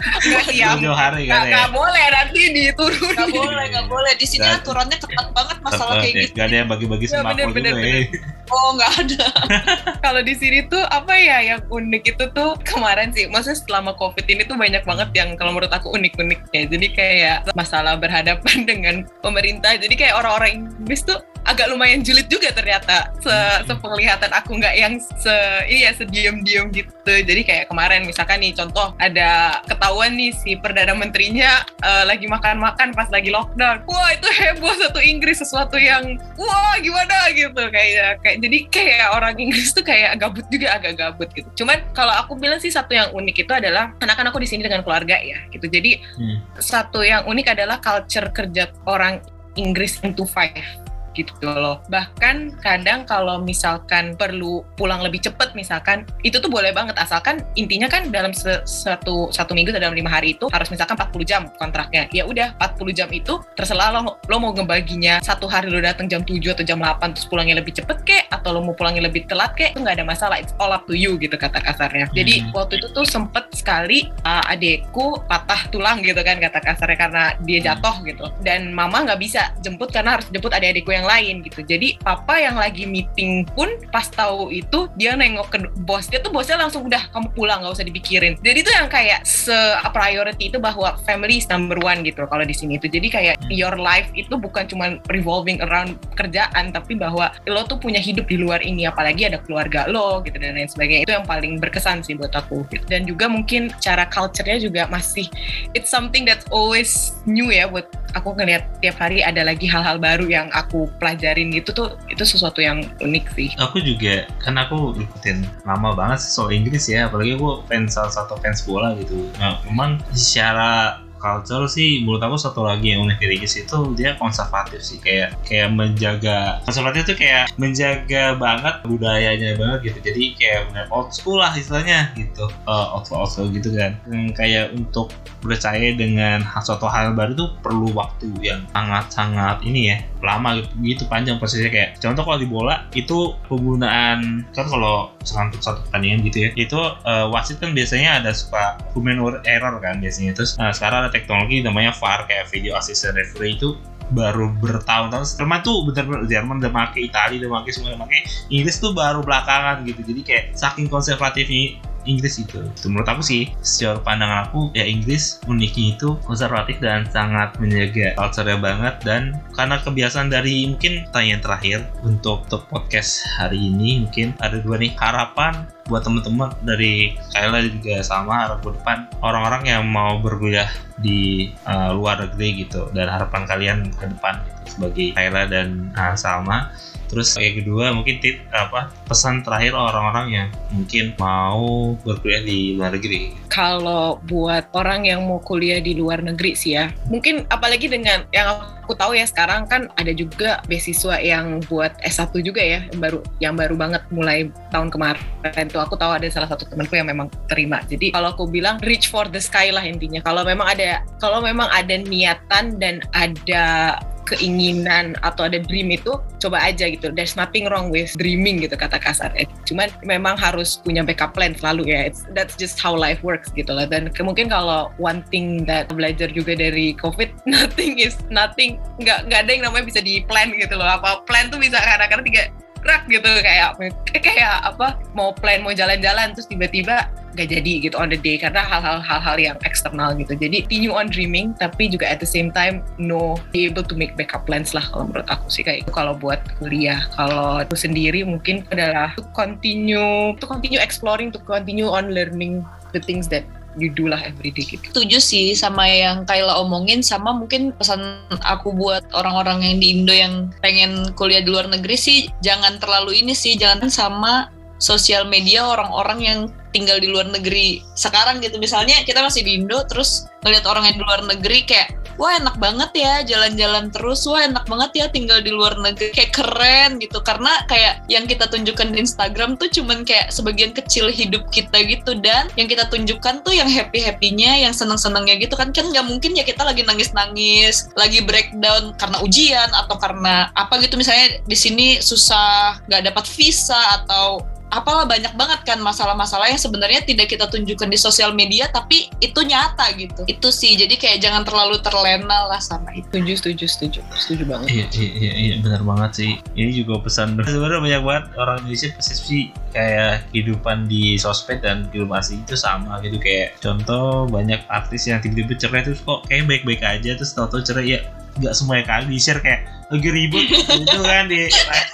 Gak siap. Jauh hari kan ya. Gak boleh nanti diturun. Gak boleh, gak boleh. Di sini aturannya ketat banget masalah kayak ya. gitu. Gak ada yang bagi-bagi sembako bener, bener, juga bener. ya. Oh nggak ada. Kalau di sini tuh apa ya yang unik itu tuh kemarin sih, maksudnya selama covid ini tuh banyak banget yang kalau menurut aku unik-uniknya. Jadi kayak masalah berhadapan dengan pemerintah. Jadi kayak orang-orang Inggris tuh agak lumayan julid juga ternyata. Se hmm. sepenglihatan aku nggak yang se iya sediam-diam gitu. Jadi kayak kemarin misalkan nih contoh ada ketahuan nih si perdana menterinya uh, lagi makan-makan pas lagi lockdown. Wah itu heboh satu Inggris sesuatu yang wah gimana gitu. Kayak kayak jadi kayak orang Inggris tuh kayak gabut juga agak gabut gitu. Cuman kalau aku bilang sih satu yang unik itu adalah anak-anak aku di sini dengan keluarga ya gitu. Jadi hmm. satu yang unik adalah culture kerja orang Inggris into five gitu loh. Bahkan kadang kalau misalkan perlu pulang lebih cepat misalkan itu tuh boleh banget asalkan intinya kan dalam satu satu minggu atau dalam lima hari itu harus misalkan 40 jam kontraknya. Ya udah 40 jam itu terserah lo lo mau ngebaginya satu hari lo datang jam 7 atau jam 8 terus pulangnya lebih cepet kek atau lo mau pulangnya lebih telat kek itu nggak ada masalah it's all up to you gitu kata kasarnya. Jadi hmm. waktu itu tuh sempet sekali uh, adekku patah tulang gitu kan kata kasarnya karena dia jatuh gitu dan mama nggak bisa jemput karena harus jemput adik-adikku yang yang lain gitu. Jadi papa yang lagi meeting pun pas tahu itu dia nengok ke bosnya tuh bosnya langsung udah kamu pulang nggak usah dipikirin. Jadi itu yang kayak se priority itu bahwa family is number one gitu kalau di sini itu. Jadi kayak hmm. your life itu bukan cuma revolving around kerjaan tapi bahwa lo tuh punya hidup di luar ini apalagi ada keluarga lo gitu dan lain sebagainya. Itu yang paling berkesan sih buat aku. Gitu. Dan juga mungkin cara culture-nya juga masih it's something that's always new ya buat aku ngelihat tiap hari ada lagi hal-hal baru yang aku pelajarin gitu tuh itu sesuatu yang unik sih. Aku juga kan aku ikutin lama banget sih soal Inggris ya, apalagi aku fans salah satu fans bola gitu. Nah, memang secara culture sih menurut aku satu lagi yang unik dari Inggris itu dia konservatif sih kayak kayak menjaga konservatif itu kayak menjaga banget budayanya banget gitu jadi kayak old school lah istilahnya gitu uh, old school old school gitu kan yang kayak untuk percaya dengan suatu hal baru itu perlu waktu yang sangat sangat ini ya lama gitu, panjang prosesnya kayak contoh kalau di bola itu penggunaan kan kalau untuk satu pertandingan gitu ya itu uh, wasit kan biasanya ada suka human error kan biasanya. Terus uh, sekarang ada teknologi namanya VAR kayak video assistant referee itu baru bertahun-tahun Jerman tuh bener-bener Jerman udah pakai Italia udah pakai semua udah pakai Inggris tuh baru belakangan gitu. Jadi kayak saking konservatifnya Inggris itu. itu menurut aku sih secara pandangan aku ya Inggris uniknya itu konservatif dan sangat menjaga culture banget dan karena kebiasaan dari mungkin tanya terakhir untuk, untuk podcast hari ini mungkin ada dua nih harapan buat teman-teman dari Kayla juga sama harap ke depan orang-orang yang mau berkuliah di uh, luar negeri gitu dan harapan kalian ke depan gitu, sebagai Kayla dan uh, Salma Terus yang kedua mungkin tip apa pesan terakhir orang-orang yang mungkin mau berkuliah di luar negeri. Kalau buat orang yang mau kuliah di luar negeri sih ya, mungkin apalagi dengan yang aku tahu ya sekarang kan ada juga beasiswa yang buat S1 juga ya, yang baru yang baru banget mulai tahun kemarin tuh aku tahu ada salah satu temanku yang memang terima. Jadi kalau aku bilang reach for the sky lah intinya. Kalau memang ada kalau memang ada niatan dan ada keinginan atau ada dream itu coba aja gitu. There's nothing wrong with dreaming gitu kata kasar eh, cuman memang harus punya backup plan selalu ya. It's, that's just how life works gitu lah dan mungkin kalau one thing that belajar juga dari covid nothing is nothing nggak nggak ada yang namanya bisa di plan gitu loh. Apa plan tuh bisa kadang-kadang tiga rak gitu kayak kayak apa mau plan mau jalan-jalan terus tiba-tiba gak jadi gitu on the day karena hal-hal hal-hal yang eksternal gitu. Jadi continue on dreaming tapi juga at the same time no be able to make backup plans lah kalau menurut aku sih kayak kalau buat kuliah kalau aku sendiri mungkin adalah to continue to continue exploring to continue on learning the things that you do lah everyday gitu. Setuju sih sama yang Kayla omongin sama mungkin pesan aku buat orang-orang yang di Indo yang pengen kuliah di luar negeri sih jangan terlalu ini sih jangan sama sosial media orang-orang yang tinggal di luar negeri sekarang gitu misalnya kita masih di Indo terus ngeliat orang yang di luar negeri kayak wah enak banget ya jalan-jalan terus. Wah enak banget ya tinggal di luar negeri. Kayak keren gitu. Karena kayak yang kita tunjukkan di Instagram tuh cuman kayak sebagian kecil hidup kita gitu. Dan yang kita tunjukkan tuh yang happy happynya yang seneng senengnya gitu kan. Kan nggak mungkin ya kita lagi nangis nangis lagi breakdown karena ujian atau karena apa gitu. Misalnya di sini susah nggak dapat visa atau apalah banyak banget kan masalah-masalah yang sebenarnya tidak kita tunjukkan di sosial media tapi itu nyata gitu. Itu sih jadi kayak jangan terlalu terlena lah sama itu. Setuju setuju setuju. Setuju banget. Iya iya iya, iya benar banget sih. Ini juga pesan. Sebenarnya banyak banget orang Indonesia persepsi kayak kehidupan di sosmed dan kehidupan asli itu sama gitu. Kayak contoh banyak artis yang tiba-tiba cerai terus kok kayak baik-baik aja terus tau-tau cerai ya nggak semua kali di share kayak lagi ribut gitu kan di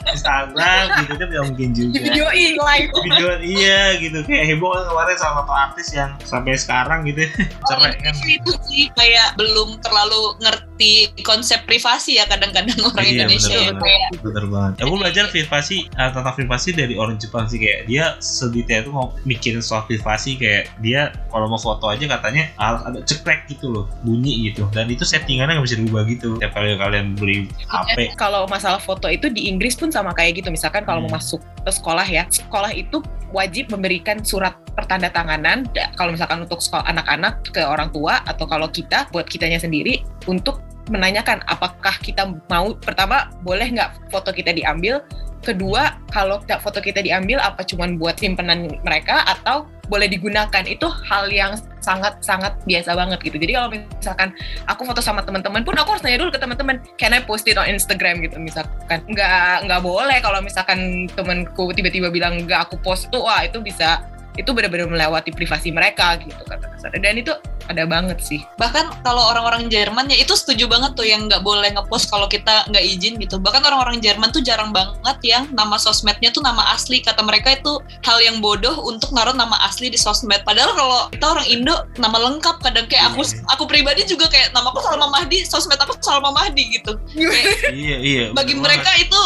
Instagram gitu kan nggak mungkin juga. videoin live. Video iya gitu. Kayak heboh kan kemarin sama satu artis yang sampai sekarang gitu. Oh, cerai kan. itu sih kayak belum terlalu ngerti konsep privasi ya kadang-kadang orang iya, Indonesia bener, ya kayak bener banget. Aku belajar privasi uh, tentang privasi dari orang Jepang sih. Kayak dia sedetail itu mau mikirin soal privasi kayak dia kalau mau foto aja katanya harus ada cekrek gitu loh bunyi gitu. Dan itu settingannya nggak bisa diubah gitu kali kalian beli HP. Kalau masalah foto itu di Inggris pun sama kayak gitu. Misalkan kalau hmm. mau masuk ke sekolah ya, sekolah itu wajib memberikan surat pertanda tanganan kalau misalkan untuk sekolah anak-anak ke orang tua atau kalau kita buat kitanya sendiri untuk menanyakan apakah kita mau pertama boleh nggak foto kita diambil kedua kalau foto kita diambil apa cuman buat simpenan mereka atau boleh digunakan? Itu hal yang sangat sangat biasa banget gitu. Jadi kalau misalkan aku foto sama teman-teman pun aku harus nanya dulu ke teman-teman can I post it on Instagram? gitu. Misalkan nggak nggak boleh kalau misalkan temanku tiba-tiba bilang nggak aku post tuh wah itu bisa itu benar-benar melewati privasi mereka gitu kata kasarnya dan itu ada banget sih. Bahkan kalau orang-orang Jerman ya itu setuju banget tuh yang nggak boleh ngepost kalau kita nggak izin gitu. Bahkan orang-orang Jerman tuh jarang banget yang nama sosmednya tuh nama asli. Kata mereka itu hal yang bodoh untuk naruh nama asli di sosmed. Padahal kalau kita orang Indo nama lengkap kadang kayak aku iya. aku pribadi juga kayak nama aku Salma Mahdi sosmed aku Salma Mahdi gitu. Kayak, iya iya bagi mereka itu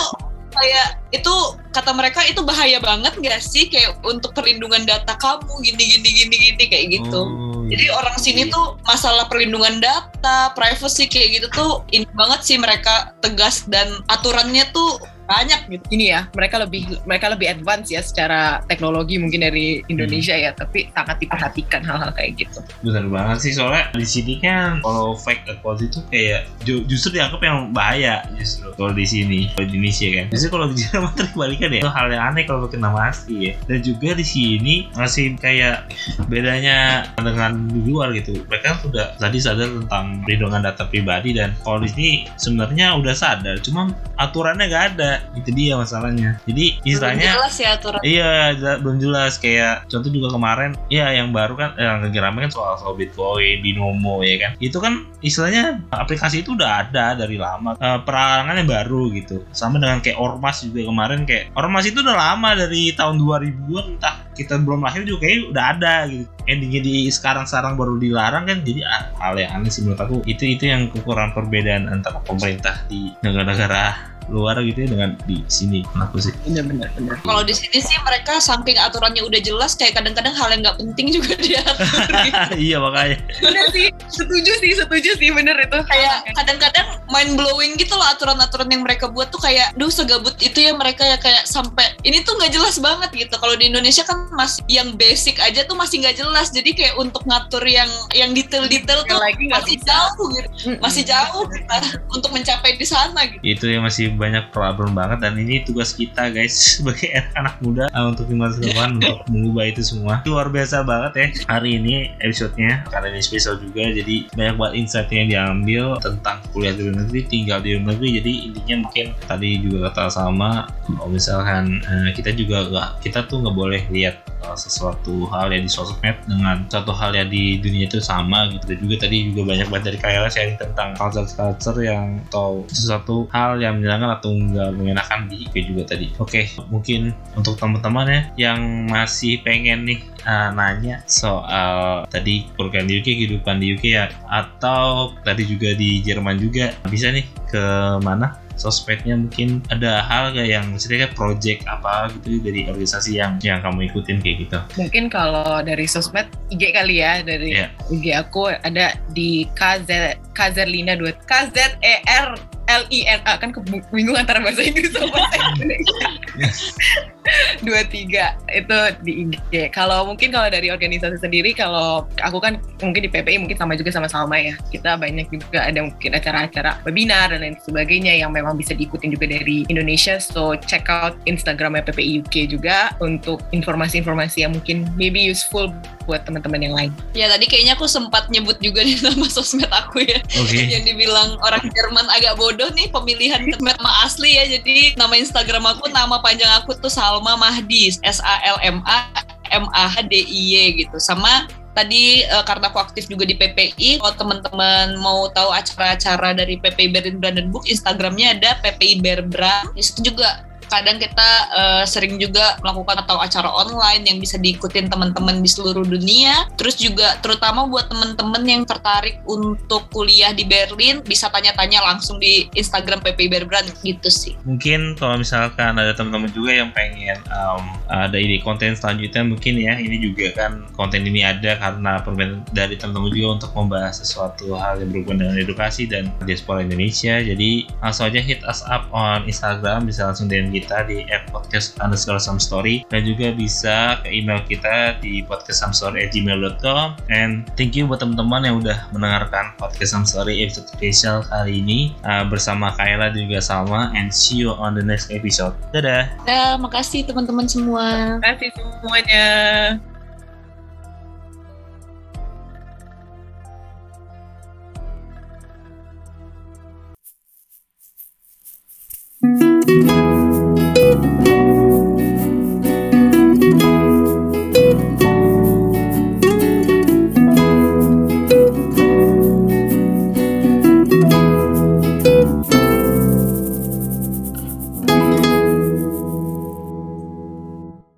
kayak itu kata mereka itu bahaya banget gak sih kayak untuk perlindungan data kamu gini gini gini gini kayak gitu. Oh, iya. Jadi orang sini tuh masalah perlindungan data, privacy kayak gitu tuh ini banget sih mereka tegas dan aturannya tuh banyak gitu. Ini ya, mereka lebih mereka lebih advance ya secara teknologi mungkin dari Indonesia hmm. ya, tapi sangat diperhatikan hal-hal kayak gitu. Benar banget sih soalnya di sini kan kalau fake account itu kayak justru dianggap yang bahaya justru kalau di sini kalau di Indonesia kan. Justru kalau di Jerman terbalikan ya itu hal yang aneh kalau pakai nama asli ya. Dan juga di sini masih kayak bedanya dengan di luar gitu. Mereka sudah tadi sadar tentang perlindungan data pribadi dan kalau di sini sebenarnya udah sadar, cuma aturannya nggak ada itu dia masalahnya. Jadi istilahnya belum jelas ya aturan. Iya belum jelas. Kayak contoh juga kemarin ya yang baru kan yang lagi rame kan soal soal bitcoin binomo ya kan? Itu kan istilahnya aplikasi itu udah ada dari lama. E, peralangannya baru gitu. Sama dengan kayak ormas juga kemarin kayak ormas itu udah lama dari tahun 2000-an entah kita belum lahir juga kayak udah ada gitu. Endingnya di sekarang-sekarang baru dilarang kan jadi hal yang aneh sih menurut aku. Itu itu yang kekurangan perbedaan antara pemerintah di negara-negara luar gitu ya dengan di sini aku sih. Benar-benar benar kalau di sini sih mereka samping aturannya udah jelas kayak kadang-kadang hal yang nggak penting juga diatur gitu. iya makanya. Benar sih setuju sih setuju sih bener itu. Kayak kadang-kadang mind blowing gitu loh aturan-aturan yang mereka buat tuh kayak duh segabut itu ya mereka ya kayak sampai ini tuh nggak jelas banget gitu. Kalau di Indonesia kan masih yang basic aja tuh masih nggak jelas. Jadi kayak untuk ngatur yang yang detail-detail tuh lagi masih bisa. jauh gitu. Masih jauh kita untuk mencapai di sana gitu. Itu yang masih banyak problem banget. Dan ini tugas kita guys sebagai anak muda uh, untuk masa depan untuk mengubah itu semua. Luar biasa banget ya hari ini episodenya. Karena ini spesial juga jadi banyak banget insight yang diambil tentang kuliah di negeri tinggal di luar negeri jadi intinya mungkin tadi juga kata sama kalau misalkan uh, kita juga gak kita tuh nggak boleh lihat uh, sesuatu hal yang di sosmed dengan satu hal yang di dunia itu sama gitu juga tadi juga banyak banget dari Kayla sharing tentang culture-culture yang atau sesuatu hal yang menyenangkan atau nggak mengenakan di IP juga tadi. Oke, okay, mungkin untuk teman-teman ya yang masih pengen nih uh, nanya soal tadi program di UK, kehidupan di UK ya, atau tadi juga di Jerman juga bisa nih ke mana? sosmednya mungkin ada hal kayak yang misalnya project apa gitu dari organisasi yang yang kamu ikutin kayak gitu mungkin kalau dari sosmed IG kali ya dari yeah. IG aku ada di KZ Kazerlina 2 KZER L I N A kan bingung antara bahasa Inggris sama bahasa Indonesia. Dua tiga itu di IG. Kalau mungkin kalau dari organisasi sendiri, kalau aku kan mungkin di PPI mungkin sama juga sama Salma ya. Kita banyak juga ada mungkin acara-acara webinar dan lain sebagainya yang memang bisa diikutin juga dari Indonesia. So check out Instagramnya PPI UK juga untuk informasi-informasi yang mungkin maybe useful buat teman-teman yang lain. Ya tadi kayaknya aku sempat nyebut juga di nama sosmed aku ya, okay. yang dibilang orang Jerman agak bodoh bodoh nih pemilihan nama asli ya. Jadi nama Instagram aku nama panjang aku tuh Salma Mahdi, S A L M A M A H D I Y gitu. Sama tadi uh, karena aku aktif juga di PPI kalau teman-teman mau tahu acara-acara dari PPI Berlin Brandenburg Instagramnya ada PPI Berbran di situ juga kadang kita uh, sering juga melakukan atau acara online yang bisa diikutin teman-teman di seluruh dunia. Terus juga terutama buat teman-teman yang tertarik untuk kuliah di Berlin bisa tanya-tanya langsung di Instagram PP Berbrand gitu sih. Mungkin kalau misalkan ada teman-teman juga yang pengen um, ada ide konten selanjutnya mungkin ya ini juga kan konten ini ada karena permintaan dari teman-teman juga untuk membahas sesuatu hal yang berhubungan dengan edukasi dan diaspora Indonesia. Jadi langsung aja hit us up on Instagram bisa langsung DM kita di app podcast underscore some story. Dan juga bisa ke email kita di podcast some story gmail.com and thank you buat teman-teman yang udah mendengarkan podcast some story episode spesial kali ini. Uh, bersama Kayla juga sama and see you on the next episode. Dadah. Ya, makasih teman-teman semua. Makasih semuanya.